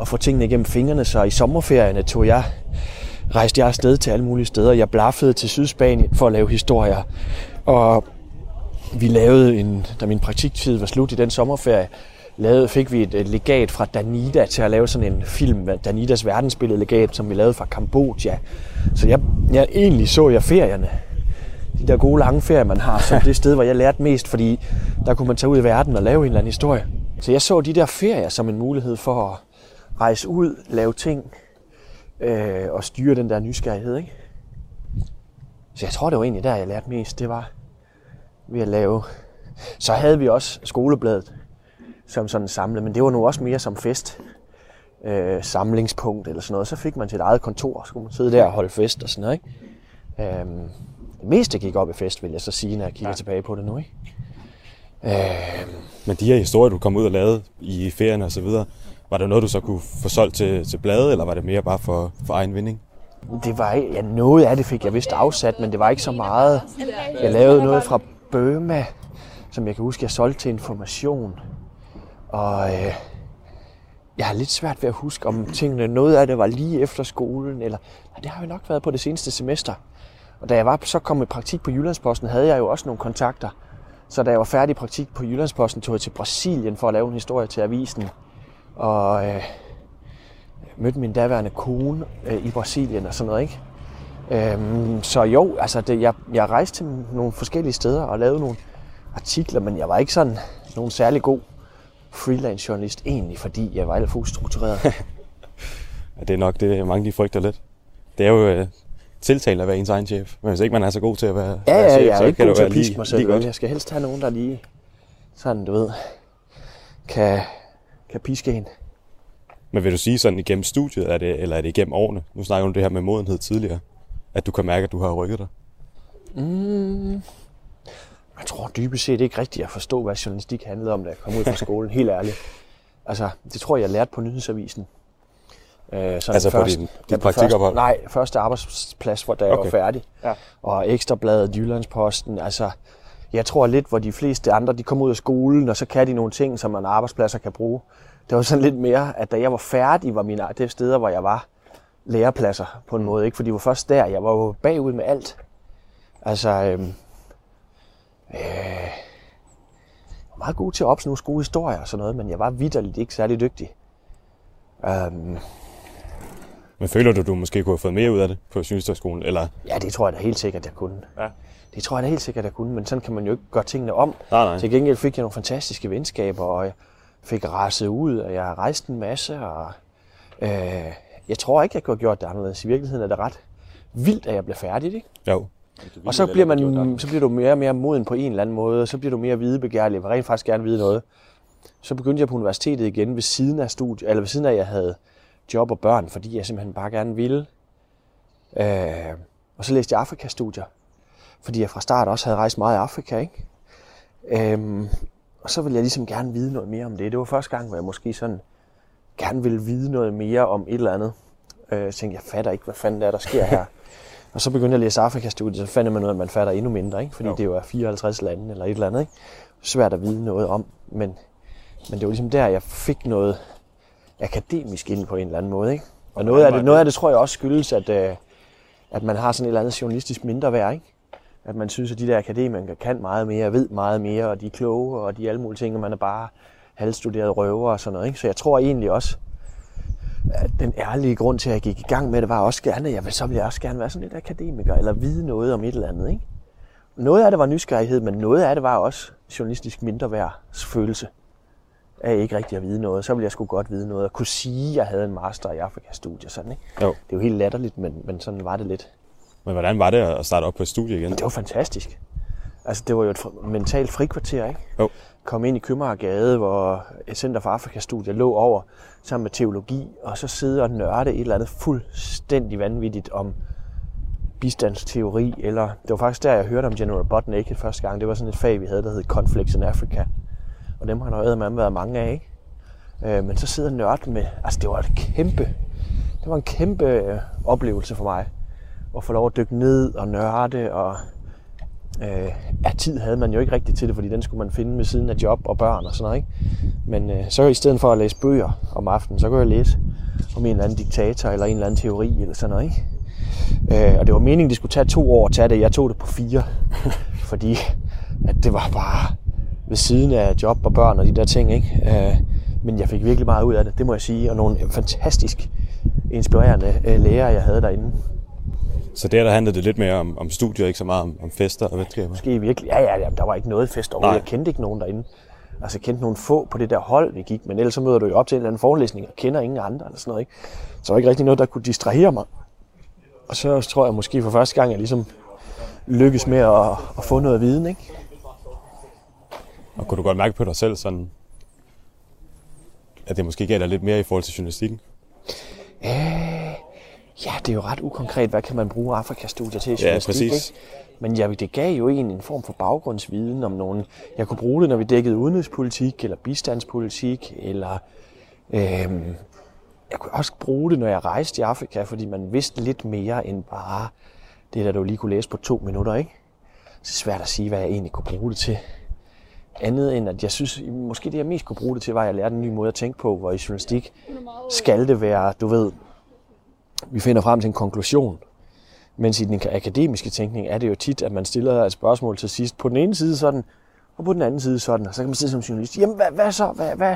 at få tingene igennem fingrene. Så i sommerferierne tog jeg, rejste jeg afsted til alle mulige steder. Jeg blaffede til Sydspanien for at lave historier. Og vi lavede, en, da min praktiktid var slut i den sommerferie, lavede, fik vi et, et legat fra Danida til at lave sådan en film, Danidas verdensbillede legat, som vi lavede fra Kambodja. Så jeg, jeg egentlig så jeg ferierne de der gode lange ferier, man har, som det sted, hvor jeg lærte mest, fordi der kunne man tage ud i verden og lave en eller anden historie. Så jeg så de der ferier som en mulighed for at rejse ud, lave ting øh, og styre den der nysgerrighed. Ikke? Så jeg tror, det var egentlig der, jeg lærte mest. Det var ved at lave... Så havde vi også skolebladet som sådan samlet, men det var nu også mere som fest øh, samlingspunkt eller sådan noget. Så fik man sit eget kontor, så skulle man sidde der og holde fest og sådan noget. Ikke? Øhm, det meste gik op i fest, vil jeg så sige, når jeg kigger ja. tilbage på det nu. Ikke? Øhm, Men de her historier, du kom ud og lavede i ferierne og så videre, var det noget, du så kunne få solgt til, til blade, eller var det mere bare for, for egen vinding? det var ja, noget af det fik jeg vist afsat, men det var ikke så meget. Jeg lavede noget fra Burma, som jeg kan huske, jeg solgte til information. Og øh, jeg har lidt svært ved at huske, om tingene, noget af det var lige efter skolen, eller nej, det har jo nok været på det seneste semester. Og da jeg var så kom i praktik på Jyllandsposten, havde jeg jo også nogle kontakter. Så da jeg var færdig i praktik på Jyllandsposten, tog jeg til Brasilien for at lave en historie til avisen. Og øh, mødte min daværende kone øh, i Brasilien og sådan noget, ikke? Øhm, så jo, altså det, jeg, jeg rejste til nogle forskellige steder og lavede nogle artikler, men jeg var ikke sådan nogen særlig god freelance journalist egentlig, fordi jeg var alt for ustruktureret. Ja, det er nok det, mange de frygter lidt. Det er jo øh, tiltale at være ens egen chef. Men hvis ikke man er så god til at være, ja, være ja, chef, jeg så er ikke kan god til at piske lige, mig selv. lige godt. Jeg skal helst have nogen, der lige sådan, du ved, kan, kan piske en. Men vil du sige sådan igennem studiet, er det, eller er det igennem årene? Nu snakker du om det her med modenhed tidligere. At du kan mærke, at du har rykket dig. Mm. Jeg tror dybest set ikke rigtigt at forstå, hvad journalistik handlede om, da jeg kom ud fra skolen. Helt ærligt. Altså, det tror jeg, jeg lærte på nyhedsavisen. Øh, sådan Altså på din- dit ja, på praktikophold? Første, nej, første arbejdsplads, hvor da jeg Okay. var færdig. Ja. Og Ekstrabladet, Jyllandsposten, altså... Jeg tror lidt, hvor de fleste andre, de kommer ud af skolen, og så kan de nogle ting, som man arbejdspladser kan bruge. Det var sådan lidt mere, at da jeg var færdig, var mine, det steder, hvor jeg var lærepladser på en måde. Ikke? For de var først der, jeg var jo bagud med alt. Altså, øhm, øh, jeg var meget god til at opsnue gode historier og sådan noget, men jeg var vidderligt ikke særlig dygtig. Øhm, Men føler du, du måske kunne have fået mere ud af det på Journalisthøjskolen? Eller? Ja, det tror jeg da helt sikkert, jeg kunne. Ja. Det tror jeg da helt sikkert, jeg kunne, men sådan kan man jo ikke gøre tingene om. Nej, nej. Til gengæld fik jeg nogle fantastiske venskaber, og jeg fik raset ud, og jeg har rejst en masse, og øh, jeg tror ikke, jeg kunne have gjort det anderledes. I virkeligheden er det ret vildt, at jeg bliver færdig, ikke? Jo. Og så bliver, man, så bliver du mere og mere moden på en eller anden måde, og så bliver du mere videbegærlig, og rent faktisk gerne vide noget. Så begyndte jeg på universitetet igen ved siden af studiet, eller ved siden af, at jeg havde job og børn, fordi jeg simpelthen bare gerne ville. Øh, og så læste jeg Afrikastudier, fordi jeg fra start også havde rejst meget i Afrika, ikke? Øhm, og så ville jeg ligesom gerne vide noget mere om det. Det var første gang, hvor jeg måske sådan gerne ville vide noget mere om et eller andet. Øh, jeg tænkte, jeg fatter ikke, hvad fanden det er, der sker her. og så begyndte jeg at læse Afrikastudiet, så fandt man ud af, at man fatter endnu mindre, ikke? fordi Jo. det jo er 54 lande eller et eller andet. Ikke? Svært at vide noget om, men, men det var ligesom der, jeg fik noget akademisk ind på en eller anden måde. Ikke? Og noget af, det, noget af det tror jeg også skyldes, at, øh, at man har sådan et eller andet journalistisk mindre værd. Ikke? At man synes, at de der akademikere kan meget mere, ved meget mere, og de er kloge, og de er alle mulige ting, og man er bare halvstuderet røver og sådan noget. Ikke? Så jeg tror egentlig også, at den ærlige grund til, at jeg gik i gang med det, var også gerne, at jeg vil, så ville jeg også gerne være sådan lidt akademiker, eller vide noget om et eller andet. Ikke? Noget af det var nysgerrighed, men noget af det var også journalistisk mindreværdsfølelse af ikke rigtig at vide noget. Så ville jeg sgu godt vide noget, og kunne sige, at jeg havde en master i Afrika-studier. Sådan, ikke? Jo. Det er jo helt latterligt, men, men sådan var det lidt. Men hvordan var det at starte op på et studie igen? Det var fantastisk. Altså, det var jo et mentalt frikvarter, ikke? Jo. Kom ind i Købmagergade, hvor et Center for Afrika-studier lå over sammen med teologi, og så sidde og nørde et eller andet fuldstændig vanvittigt om bistandsteori, eller det var faktisk der, jeg hørte om General Butt Naked første gang. Det var sådan et fag, vi havde, der hed Conflicts in Africa. Og dem har der med været mange af, ikke? Øh, men så sidder og nørde med, altså det var et kæmpe, det var en kæmpe øh, oplevelse for mig at få lov at dykke ned og nørde, og øh, ja, tid havde man jo ikke rigtig til det, fordi den skulle man finde ved siden af job og børn og sådan noget, ikke? Men øh, så i stedet for at læse bøger om aftenen, så kunne jeg læse om en eller anden diktator eller en eller anden teori eller sådan noget, ikke? Øh, og det var meningen, det skulle tage to år at tage det. Jeg tog det på fire, fordi at det var bare ved siden af job og børn og de der ting, ikke? Øh, men jeg fik virkelig meget ud af det, det må jeg sige, og nogle fantastisk inspirerende øh, lærere, jeg havde derinde. Så der, der handlede det lidt mere om, om studier, ikke så meget om, om fester og venskaber. Måske virkelig, ja, ja, ja, der var ikke noget fest overhovedet. Jeg kendte ikke nogen derinde. Altså, jeg kendte nogle få på det der hold, vi gik, men ellers så møder du jo op til en eller anden forelæsning, og kender ingen andre eller sådan noget, ikke? Så der var ikke rigtig noget, der kunne distrahere mig. Og så tror jeg måske for første gang, jeg ligesom lykkes med at, at få noget viden, ikke? Og kunne du godt mærke på dig selv, sådan, at det måske dig lidt mere i forhold til journalistikken? Ja, det er jo ret ukonkret, hvad kan man bruge Afrikastudier til i Ja, journalistik, præcis. Ikke? Men ja, det gav jo en en form for baggrundsviden om nogen. Jeg kunne bruge det, når vi dækkede udenrigspolitik, eller bistandspolitik, eller øhm, jeg kunne også bruge det, når jeg rejste i Afrika, fordi man vidste lidt mere end bare det, der du lige kunne læse på to minutter, ikke? Så det er svært at sige, hvad jeg egentlig kunne bruge det til. Andet end, at jeg synes, måske det jeg mest kunne bruge det til, var, at jeg lærte en ny måde at tænke på, hvor i journalistik skal det være, du ved, vi finder frem til en konklusion. Mens i den akademiske tænkning er det jo tit, at man stiller et spørgsmål til sidst. På den ene side sådan, og på den anden side sådan. Og så kan man sidde som journalist. Jamen, hvad, hvad så? Hvad, hvad,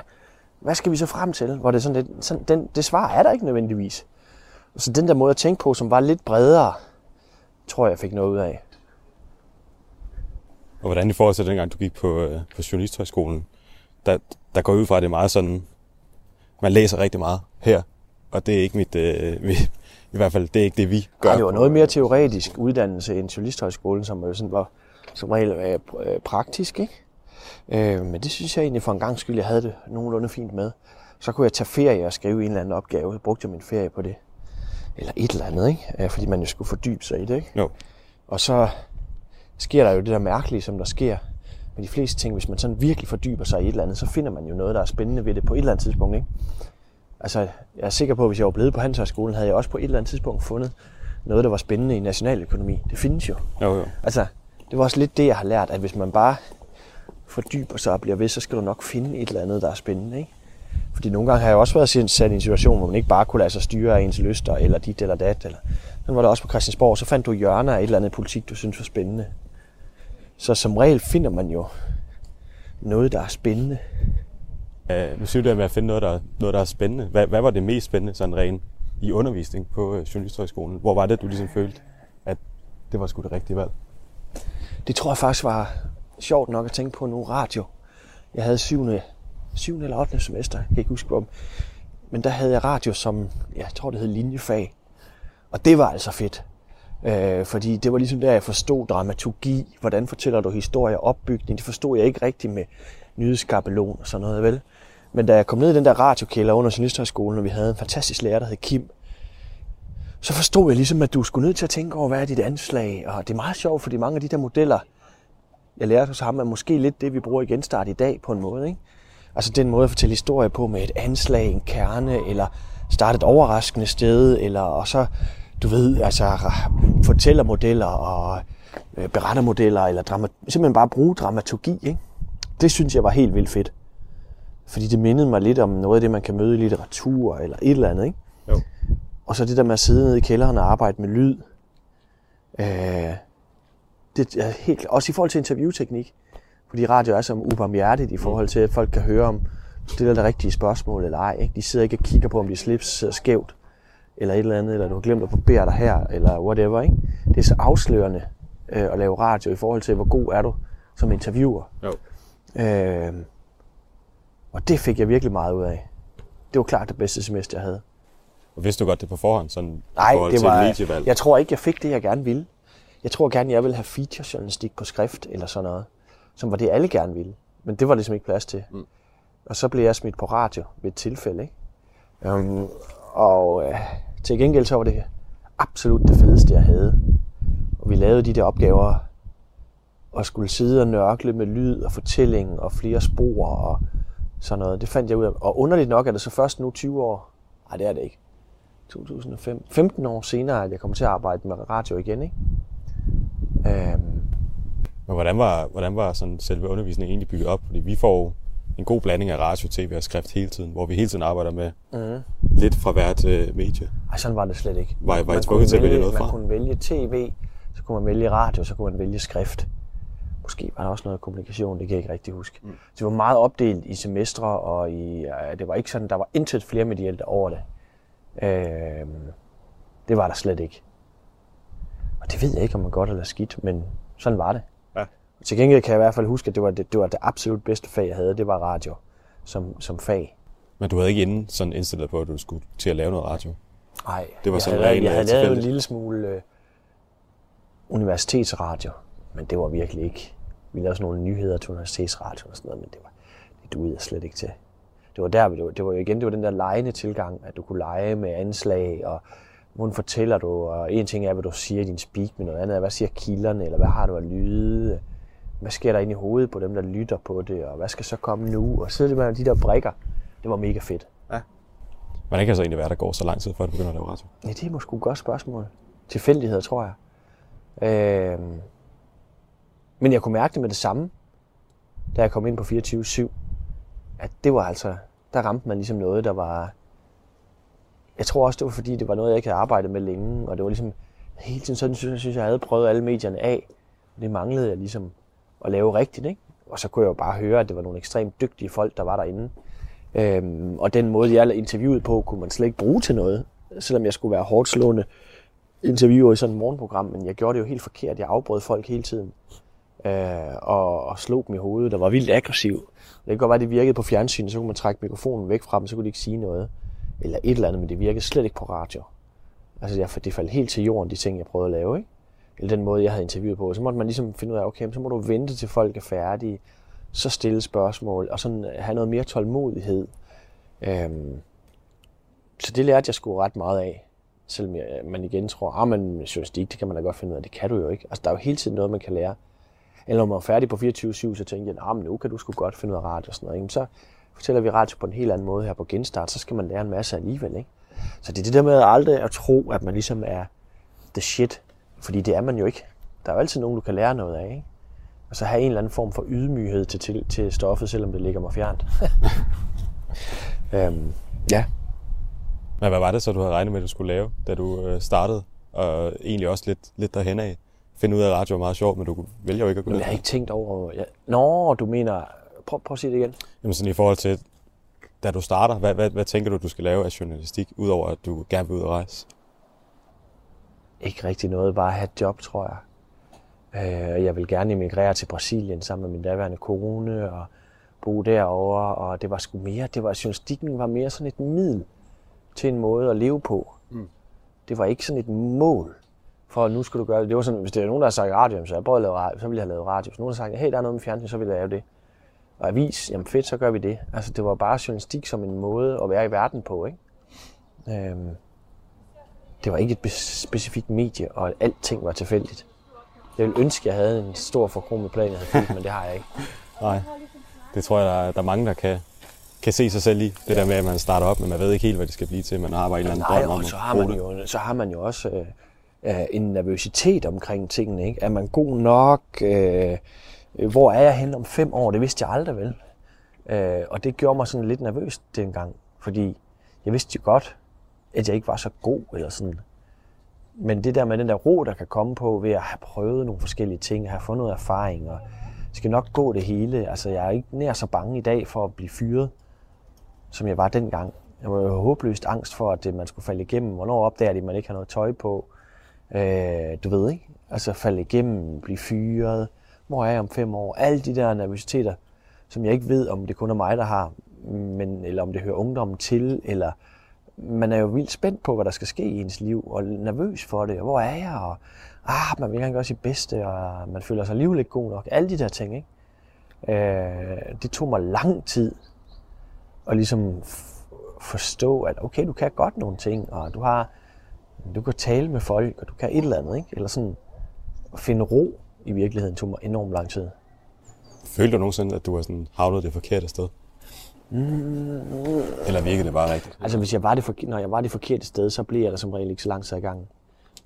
hvad skal vi så frem til? Hvor det er sådan lidt, sådan, den, det svar er der ikke nødvendigvis. Så den der måde at tænke på, som var lidt bredere, tror jeg fik noget ud af. Og hvordan i forhold til dengang, du gik på, øh, på Journalisthøjskolen, der, der går ud fra, at det er meget sådan, man læser rigtig meget her, og det er ikke mit, øh, vi, i hvert fald, det er ikke det, vi gør. Gør det var noget mere teoretisk uddannelse end journalisthøjskolen, som jo sådan var som regel øh, praktisk, ikke? Øh, men det synes jeg egentlig for en gang skyld, jeg havde det nogenlunde fint med. Så kunne jeg tage ferie og skrive en eller anden opgave. Så brugte jeg min ferie på det. Eller et eller andet, ikke? Fordi man jo skulle fordybe sig i det, ikke? Jo. Og så sker der jo det der mærkelige, som der sker med de fleste ting. Hvis man sådan virkelig fordyber sig i et eller andet, så finder man jo noget, der er spændende ved det på et eller andet tidspunkt, ikke? Altså, jeg er sikker på, at hvis jeg var blevet på Handelshøjskolen, havde jeg også på et eller andet tidspunkt fundet noget, der var spændende i nationaløkonomi. Det findes jo. Jo, jo. Altså, det var også lidt det, jeg har lært, at hvis man bare fordyber sig og bliver ved, så skal du nok finde et eller andet, der er spændende, ikke? Fordi nogle gange har jeg også været sat i en situation, hvor man ikke bare kunne lade sig styre af ens lyster, eller dit eller dat, eller... Men var der også på Christiansborg, så fandt du hjørner af et eller andet politik, du synes var spændende. Så som regel finder man jo noget, der er spændende. Uh, nu siger du det med at finde noget, der, noget, der er spændende. Hvad, hvad var det mest spændende, sådan rent i undervisning på øh, Journalisthøjskolen? Hvor var det, du ligesom følte, at det var sgu det rigtige valg? Det tror jeg faktisk var sjovt nok at tænke på nu radio. Jeg havde 7. 7. eller 8. semester, jeg kan ikke huske om. Men der havde jeg radio som, jeg tror det hed linjefag. Og det var altså fedt. Øh, fordi det var ligesom der, jeg forstod dramaturgi. Hvordan fortæller du historie opbygning? Det forstod jeg ikke rigtigt med nyhedskabelon og sådan noget, vel? Men da jeg kom ned i den der radiokælder under Journalisthøjskolen, og vi havde en fantastisk lærer, der hed Kim, så forstod jeg ligesom, at du skulle nødt til at tænke over, hvad er dit anslag? Og det er meget sjovt, fordi mange af de der modeller, jeg lærte hos ham, er måske lidt det, vi bruger i genstart i dag på en måde. Ikke? Altså den måde at fortælle historie på med et anslag, en kerne, eller starte et overraskende sted, eller og så, du ved, altså fortæller modeller og øh, berettermodeller, eller drama, simpelthen bare bruge dramaturgi. Ikke? Det synes jeg var helt vildt fedt. Fordi det mindede mig lidt om noget af det, man kan møde i litteratur, eller et eller andet. Ikke? Jo. Og så det der med at sidde nede i kælderen og arbejde med lyd. Øh, det er helt, også i forhold til interviewteknik. Fordi radio er som ubarmhjertigt i forhold til, at folk kan høre, om du stiller det rigtige spørgsmål eller ej. Ikke? De sidder ikke og kigger på, om de slips sidder skævt, eller et eller andet, eller du har glemt at barbere dig her, eller whatever. Ikke? Det er så afslørende øh, at lave radio i forhold til, hvor god er du som interviewer. Jo. Øh, og det fik jeg virkelig meget ud af. Det var klart det bedste semester, jeg havde. Og vidste du godt det på forhånd, sådan Nej, det var, medievalg? jeg tror ikke, jeg fik det, jeg gerne ville. Jeg tror gerne, jeg ville have feature-journalistik på skrift eller sådan noget, som var det, alle gerne ville. Men det var ligesom ikke plads til. Mm. Og så blev jeg smidt på radio ved et tilfælde. Ikke? Um, og øh, til gengæld så var det absolut det fedeste, jeg havde. Og vi lavede de der opgaver og skulle sidde og nørkle med lyd og fortælling og flere spor og sådan noget. Det fandt jeg ud af. Og underligt nok er det så først nu 20 år. Nej, det er det ikke. 2005. 15 år senere, at jeg kom til at arbejde med radio igen. Ikke? Øhm, Men hvordan var, hvordan var sådan selve undervisningen egentlig bygget op? Fordi vi får en god blanding af radio, tv og skrift hele tiden, hvor vi hele tiden arbejder med mm. lidt fra hvert øh, medie. Ej, sådan var det slet ikke. Var- var I Man tvunget kunne til at vælge noget Man fra? kunne vælge tv, så kunne man vælge radio, så kunne man vælge skrift. Måske var der også noget kommunikation, det kan jeg ikke rigtig huske. Mm. Det var meget opdelt i semestre, og i, øh, det var ikke sådan, der var intet flere medielt over det. Øh, det var der slet ikke. Og det ved jeg ikke, om man godt eller skidt, men sådan var det. Ja. Til gengæld kan jeg i hvert fald huske, at det var det, det, var det absolut bedste fag, jeg havde, det var radio som, som fag. Men du havde ikke inden sådan indstillet på, at du skulle til at lave noget radio? Nej, Det var jeg sådan havde, ren, jeg havde lavet en lille smule øh, universitetsradio, men det var virkelig ikke. Vi lavede sådan nogle nyheder til universitetsradio og sådan noget, men det, var, det duede jeg slet ikke til. Det var der, det var, det var jo igen, det var den der lejende tilgang, at du kunne lege med anslag, og hvordan fortæller du, og en ting er, hvad du siger i din speak, men noget andet er, hvad siger kilderne, eller hvad har du af lyde, hvad sker der inde i hovedet på dem, der lytter på det, og hvad skal så komme nu, og sidde med de der brikker. Det var mega fedt. Hvordan kan det så egentlig være, der går så lang tid, før du begynder at lave radio? Ja, det er måske et godt spørgsmål. Tilfældigheder, tror jeg. Øhm, men jeg kunne mærke det med det samme, da jeg kom ind på 24-7, at det var altså, der ramte man ligesom noget, der var... Jeg tror også, det var fordi, det var noget, jeg ikke havde arbejdet med længe, og det var ligesom hele tiden sådan, synes jeg, synes, jeg havde prøvet alle medierne af. Og det manglede jeg ligesom at lave rigtigt, ikke? Og så kunne jeg jo bare høre, at det var nogle ekstremt dygtige folk, der var derinde. Øhm, og den måde, jeg interviewet på, kunne man slet ikke bruge til noget. Selvom jeg skulle være hårdt slående interviewer i sådan et morgenprogram, men jeg gjorde det jo helt forkert. Jeg afbrød folk hele tiden. Øh, og, og slog dem i hovedet, der var vildt aggressiv. Det kan godt være, at det virkede på fjernsynet, så kunne man trække mikrofonen væk fra dem, så kunne de ikke sige noget. Eller et eller andet, men det virkede slet ikke på radio. Altså, jeg, det faldt helt til jorden, de ting, jeg prøvede at lave, ikke? Eller den måde, jeg havde interviewet på. Så måtte man ligesom finde ud af, okay, så må du vente til folk er færdige, så stille spørgsmål, og sådan have noget mere tålmodighed. Øhm, så det lærte jeg sgu ret meget af. Selvom jeg, man igen tror, at ah, men journalistik, det kan man da godt finde ud af. Det kan du jo ikke. Altså, der er jo hele tiden noget, man kan lære. Eller når man var færdig på 24-7, så tænkte jeg, at nu kan du sgu godt finde ud af radio og sådan noget. Jamen, så fortæller vi radio på en helt anden måde her på genstart, så skal man lære en masse alligevel. Ikke? Så det er det der med aldrig at tro, at man ligesom er the shit. Fordi det er man jo ikke. Der er jo altid nogen, du kan lære noget af. Ikke? Og så have en eller anden form for ydmyghed til, til, til stoffet, selvom det ligger mig fjernt. øhm, ja. Men hvad var det så, du havde regnet med, at du skulle lave, da du øh, startede? Og egentlig også lidt, lidt derhen af. Finde ud af, at radio var meget sjovt, men du vælger jo ikke at gå Men ned. jeg har ikke tænkt over... Ja. Nå, du mener... Prøv, prøv at sige det igen. Jamen sådan i forhold til, da du starter, hvad, hvad, hvad tænker du, du skal lave af journalistik, udover at du gerne vil ud og rejse? Ikke rigtig noget, bare have et job, tror jeg. Øh, jeg vil gerne emigrere til Brasilien sammen med min daværende kone og bo derovre, og det var sgu mere, det var, journalistikken var mere sådan et middel til en måde at leve på. Mm. Det var ikke sådan et mål for, nu skal du gøre det. Det var sådan, hvis det er nogen, der har sagt radio, så jeg prøvede at lave radio, så ville jeg have lavet radio. Hvis nogen har sagt, hey, der er noget med fjernsyn, så vil jeg lave det. Og avis, jamen fedt, så gør vi det. Altså, det var bare journalistik som en måde at være i verden på, ikke? Øhm, det var ikke et specifikt medie, og alting var tilfældigt. Jeg ville ønske, at jeg havde en stor forkromet plan, jeg havde men det har jeg ikke. Nej, det tror jeg, der er, der er mange, der kan, kan se sig selv i. Det ja. der med, at man starter op, men man ved ikke helt, hvad det skal blive til. Man har bare en eller anden Nej, og så har, man jo, så har man jo også øh, øh, en nervøsitet omkring tingene. Ikke? Er man god nok? Øh, øh hvor er jeg hen om fem år? Det vidste jeg aldrig vel. Øh, og det gjorde mig sådan lidt nervøs dengang, fordi jeg vidste jo godt, at jeg ikke var så god, eller sådan. Men det der med den der ro, der kan komme på ved at have prøvet nogle forskellige ting, have fået noget erfaring, og skal nok gå det hele. Altså, jeg er ikke nær så bange i dag for at blive fyret, som jeg var dengang. Jeg var jo håbløst angst for, at man skulle falde igennem. Hvornår opdager de, at man ikke har noget tøj på? Øh, du ved ikke? Altså falde igennem, blive fyret. Hvor er jeg om fem år? Alle de der nervøsiteter, som jeg ikke ved, om det kun er mig, der har, men, eller om det hører ungdommen til, eller man er jo vildt spændt på, hvad der skal ske i ens liv, og nervøs for det, og hvor er jeg, og ah, man vil gerne gøre sit bedste, og man føler sig alligevel ikke god nok. Alle de der ting, ikke? Øh, det tog mig lang tid at ligesom forstå, at okay, du kan godt nogle ting, og du har, du kan tale med folk, og du kan et eller andet, ikke? Eller sådan at finde ro i virkeligheden tog mig enormt lang tid. Følte du nogensinde, at du var sådan havnet det forkerte sted? Mm. Eller virkede det bare rigtigt? Altså, hvis jeg var det for, når jeg var det forkerte sted, så blev jeg der som regel ikke så langt i gang.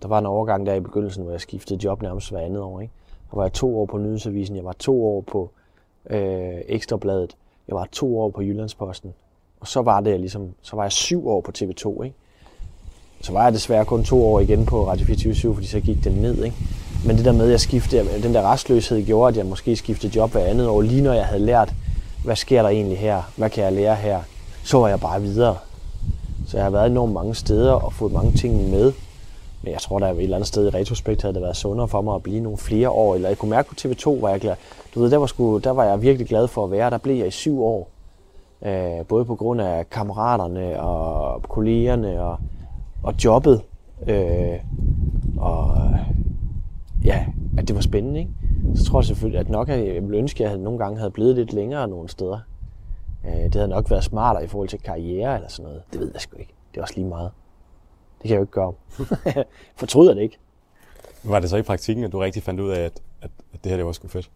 Der var en overgang der i begyndelsen, hvor jeg skiftede job nærmest hver andet år. Ikke? Der var jeg to år på Nyhedsavisen, jeg var to år på øh, Ekstrabladet, jeg var to år på Jyllandsposten. Og så var det ligesom, så var jeg syv år på TV2, ikke? Så var jeg desværre kun to år igen på Radio 24 fordi så gik den ned, ikke? Men det der med, at jeg skiftede, den der restløshed gjorde, at jeg måske skiftede job hver andet år, lige når jeg havde lært, hvad sker der egentlig her? Hvad kan jeg lære her? Så var jeg bare videre. Så jeg har været enormt mange steder og fået mange ting med. Men jeg tror, der er et eller andet sted i retrospekt havde det været sundere for mig at blive nogle flere år. Eller jeg kunne mærke på TV2, var jeg glad. Du ved, der var, sgu, der var jeg virkelig glad for at være. Der blev jeg i syv år. Øh, både på grund af kammeraterne og kollegerne og, og jobbet. Øh, og ja, at det var spændende. Ikke? Så tror jeg selvfølgelig, at nok at jeg ville ønske, at jeg nogle gange havde blevet lidt længere nogle steder. Øh, det havde nok været smartere i forhold til karriere eller sådan noget. Det ved jeg sgu ikke. Det er også lige meget. Det kan jeg jo ikke gøre. Fortryder det ikke. Var det så i praktikken, at du rigtig fandt ud af, at, at, at det her det var sgu fedt?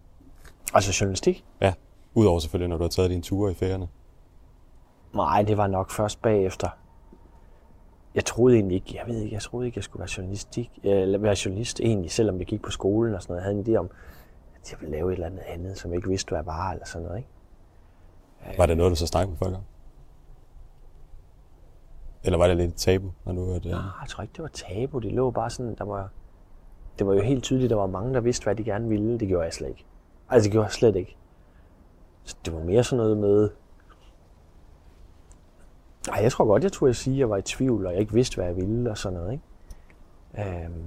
Altså journalistik? Ja, udover selvfølgelig, når du har taget dine ture i ferierne. Nej, det var nok først bagefter. Jeg troede egentlig ikke, jeg ved ikke, jeg troede ikke, jeg skulle være journalistik, eller være journalist egentlig, selvom jeg gik på skolen og sådan noget. Jeg havde en idé om, at jeg ville lave et eller andet andet, som jeg ikke vidste, hvad jeg var, eller sådan noget, ikke? Var det noget, du så snakkede med folk om? Eller var det lidt tabu? Når du hørte, Nej, jeg tror ikke, det var tabu. Det lå bare sådan, der var, det var jo helt tydeligt, der var mange, der vidste, hvad de gerne ville. Det gjorde jeg slet ikke. Altså, det gjorde jeg slet ikke. Så det var mere sådan noget med... Ej, jeg tror godt, jeg at sige, at jeg var i tvivl, og jeg ikke vidste, hvad jeg ville, og sådan noget, ikke? Øhm,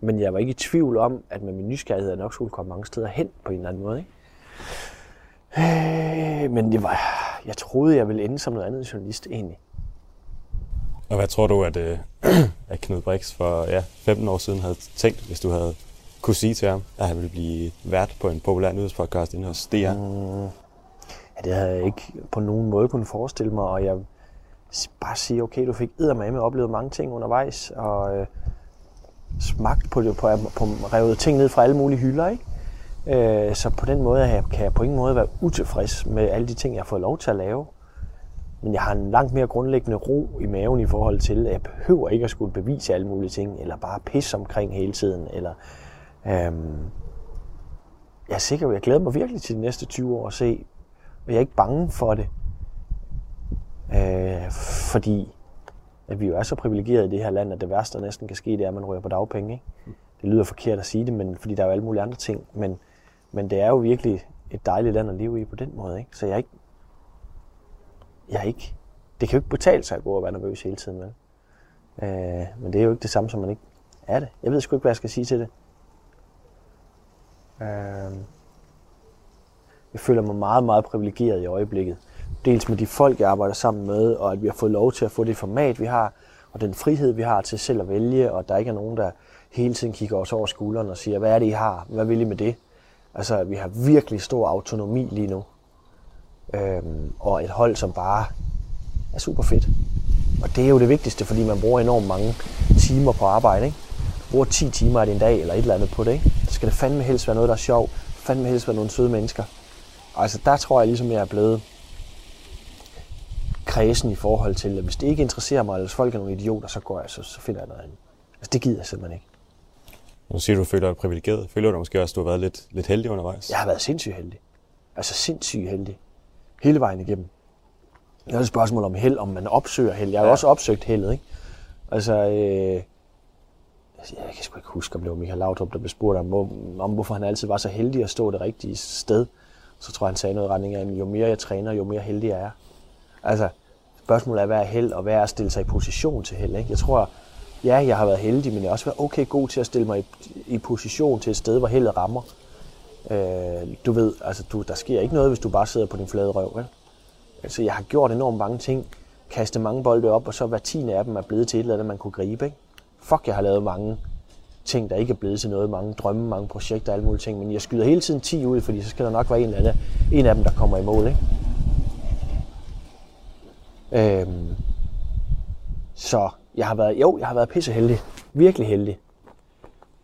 men jeg var ikke i tvivl om, at med min nysgerrighed, jeg nok skulle komme mange steder hen på en eller anden måde, ikke? Øh, men det var, jeg troede, jeg ville ende som noget andet journalist, egentlig. Og hvad tror du, at, øh, at Knud Brix for ja, 15 år siden havde tænkt, hvis du havde kunne sige til ham, at han ville blive vært på en populær nyhedspodcast inde hos DR? Mm, ja, det havde jeg ikke på nogen måde kunne forestille mig, og jeg bare sige, okay, du fik eddermame oplevet mange ting undervejs, og øh, smagt på, det, på, på revet ting ned fra alle mulige hylder, ikke? Øh, så på den måde kan jeg på ingen måde være utilfreds med alle de ting, jeg har fået lov til at lave. Men jeg har en langt mere grundlæggende ro i maven i forhold til, at jeg behøver ikke at skulle bevise alle mulige ting, eller bare pisse omkring hele tiden. Eller, øhm, jeg er sikker, jeg glæder mig virkelig til de næste 20 år at se, og jeg er ikke bange for det. Øh, fordi at vi jo er så privilegerede i det her land, at det værste, der næsten kan ske, det er, at man rører på dagpenge. Ikke? Det lyder forkert at sige det, men, fordi der er jo alle mulige andre ting. Men, men det er jo virkelig et dejligt land at leve i på den måde. Ikke? Så jeg er ikke, jeg er ikke, det kan jo ikke betale sig at gå og være nervøs hele tiden, vel? Øh, men det er jo ikke det samme, som man ikke er det. Jeg ved sgu ikke, hvad jeg skal sige til det. Øh, jeg føler mig meget, meget privilegeret i øjeblikket. Dels med de folk, jeg arbejder sammen med, og at vi har fået lov til at få det format, vi har, og den frihed, vi har til selv at vælge, og der ikke er nogen, der hele tiden kigger os over skulderen og siger, hvad er det, I har? Hvad vil I med det? Altså, vi har virkelig stor autonomi lige nu. Øhm, og et hold, som bare er super fedt. Og det er jo det vigtigste, fordi man bruger enormt mange timer på arbejde. Ikke? Bruger 10 timer i din dag eller et eller andet på det. Ikke? Så skal det fandme helst være noget, der er sjovt. Fandme helst være nogle søde mennesker. Altså der tror jeg ligesom, jeg er blevet kredsen i forhold til, at hvis det ikke interesserer mig, eller hvis folk er nogle idioter, så går jeg, så, så finder jeg noget andet. Altså det gider jeg simpelthen ikke. Nu siger du, at du føler dig privilegeret. Føler du måske også, at du har været lidt, lidt heldig undervejs? Jeg har været sindssygt heldig. Altså sindssygt heldig. Hele vejen igennem. Det er et spørgsmål om held, om man opsøger held. Jeg har ja. også opsøgt heldet, ikke? Altså, øh, jeg kan sgu ikke huske, om det var Michael Laudrup, der blev spurgt om, om, hvorfor han altid var så heldig at stå det rigtige sted. Så tror jeg, han sagde noget i retning af, at jo mere jeg træner, jo mere heldig jeg er. Altså, spørgsmålet er, hvad er held, og hvad er at stille sig i position til held, ikke? Jeg tror, ja, jeg har været heldig, men jeg har også været okay god til at stille mig i, i position til et sted, hvor heldet rammer. Øh, du ved, altså, du, der sker ikke noget, hvis du bare sidder på din flade røv, vel? Altså, jeg har gjort enormt mange ting, kastet mange bolde op, og så hver tiende af dem er blevet til et eller andet, man kunne gribe, ikke? Fuck, jeg har lavet mange ting, der ikke er blevet til noget, mange drømme, mange projekter, alle mulige ting, men jeg skyder hele tiden 10 ud, fordi så skal der nok være en, af, en af dem, der kommer i mål, ikke? Øhm, så jeg har været, jo, jeg har været pisse heldig. Virkelig heldig.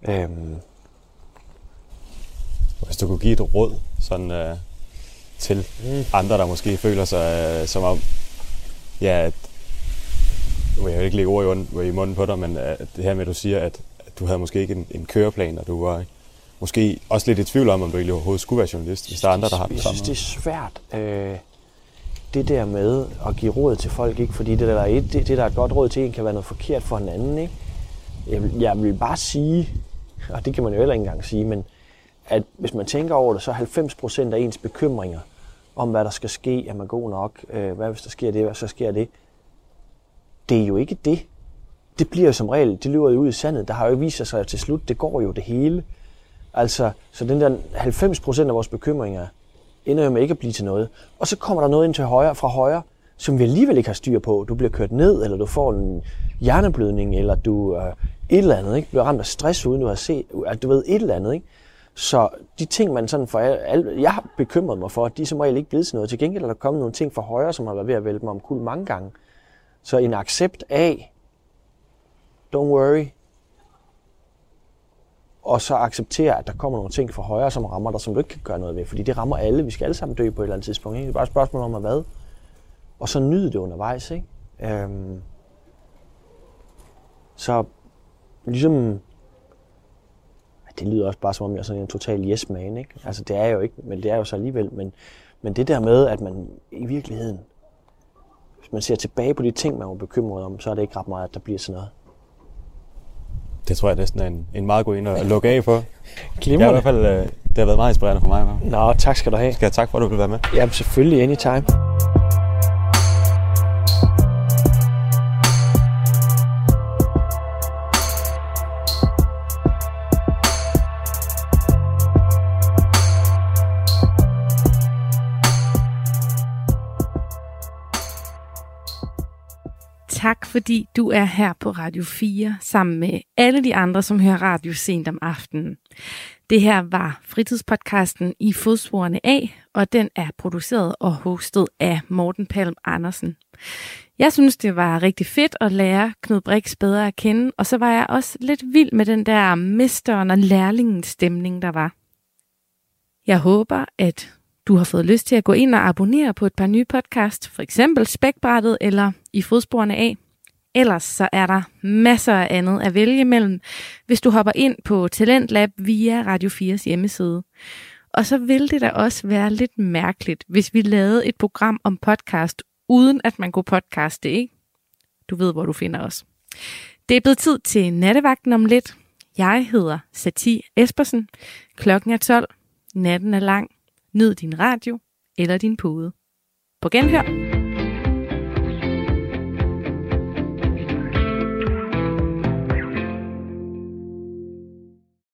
Øhm. Hvis du kunne give et råd sådan, øh, til mm. andre, der måske føler sig øh, som om, ja, at, jeg vil ikke lægge ord i, i munden på dig, men at det her med, at du siger, at, at du havde måske ikke en, en køreplan, og du var måske også lidt i tvivl om, om du egentlig overhovedet skulle være journalist, hvis der er andre, der har det Jeg synes, det er svært. Øh, det der med at give råd til folk, ikke? fordi det der, er et, det, det, der er et godt råd til en, kan være noget forkert for en anden. Ikke? Jeg, vil, jeg vil bare sige, og det kan man jo heller ikke engang sige, men at hvis man tænker over det, så er 90% af ens bekymringer om, hvad der skal ske, er man god nok, øh, hvad hvis der sker det, hvad så sker det. Det er jo ikke det. Det bliver jo som regel, det løber jo ud i sandet. Der har jo vist sig at til slut, det går jo det hele. Altså, så den der 90% af vores bekymringer ender jo med ikke at blive til noget. Og så kommer der noget ind til højre, fra højre, som vi alligevel ikke har styr på. Du bliver kørt ned, eller du får en hjerneblødning, eller du øh, et eller andet, ikke? Bliver ramt af stress, uden du har set, at du ved et eller andet, ikke? Så de ting, man sådan for al, jeg har bekymret mig for, at er som regel ikke blevet til noget. Til gengæld er der kommet nogle ting fra højre, som har været ved at vælte mig om kul mange gange. Så en accept af, don't worry, og så acceptere, at der kommer nogle ting fra højre, som rammer dig, som du ikke kan gøre noget ved. Fordi det rammer alle. Vi skal alle sammen dø på et eller andet tidspunkt. Ikke? Det er bare et spørgsmål om, at hvad. Og så nyde det undervejs. Ikke? Øhm, så ligesom... Det lyder også bare som om, jeg er sådan en total yes man, ikke? Altså det er jeg jo ikke, men det er jo så alligevel. Men, men det der med, at man i virkeligheden, hvis man ser tilbage på de ting, man var bekymret om, så er det ikke ret meget, at der bliver sådan noget. Det tror jeg næsten er en, en meget god en at lukke af for. Glimrende. Ja, i hvert fald, øh, det har været meget inspirerende for mig. Nå, tak skal du have. Skal jeg tak for, at du vil være med. Jamen selvfølgelig, anytime. Tak, fordi du er her på Radio 4 sammen med alle de andre, som hører radio sent om aftenen. Det her var fritidspodcasten i Fodsporene af, og den er produceret og hostet af Morten Palm Andersen. Jeg synes, det var rigtig fedt at lære Knud Brix bedre at kende, og så var jeg også lidt vild med den der mesteren og lærlingens stemning, der var. Jeg håber, at du har fået lyst til at gå ind og abonnere på et par nye podcast, for eksempel Spækbrættet eller I fodsporene af. Ellers så er der masser af andet at vælge mellem, hvis du hopper ind på Talentlab via Radio 4's hjemmeside. Og så vil det da også være lidt mærkeligt, hvis vi lavede et program om podcast, uden at man kunne podcaste, ikke? Du ved, hvor du finder os. Det er blevet tid til nattevagten om lidt. Jeg hedder Sati Espersen. Klokken er 12. Natten er lang. Nyd din radio eller din pude. På genhør.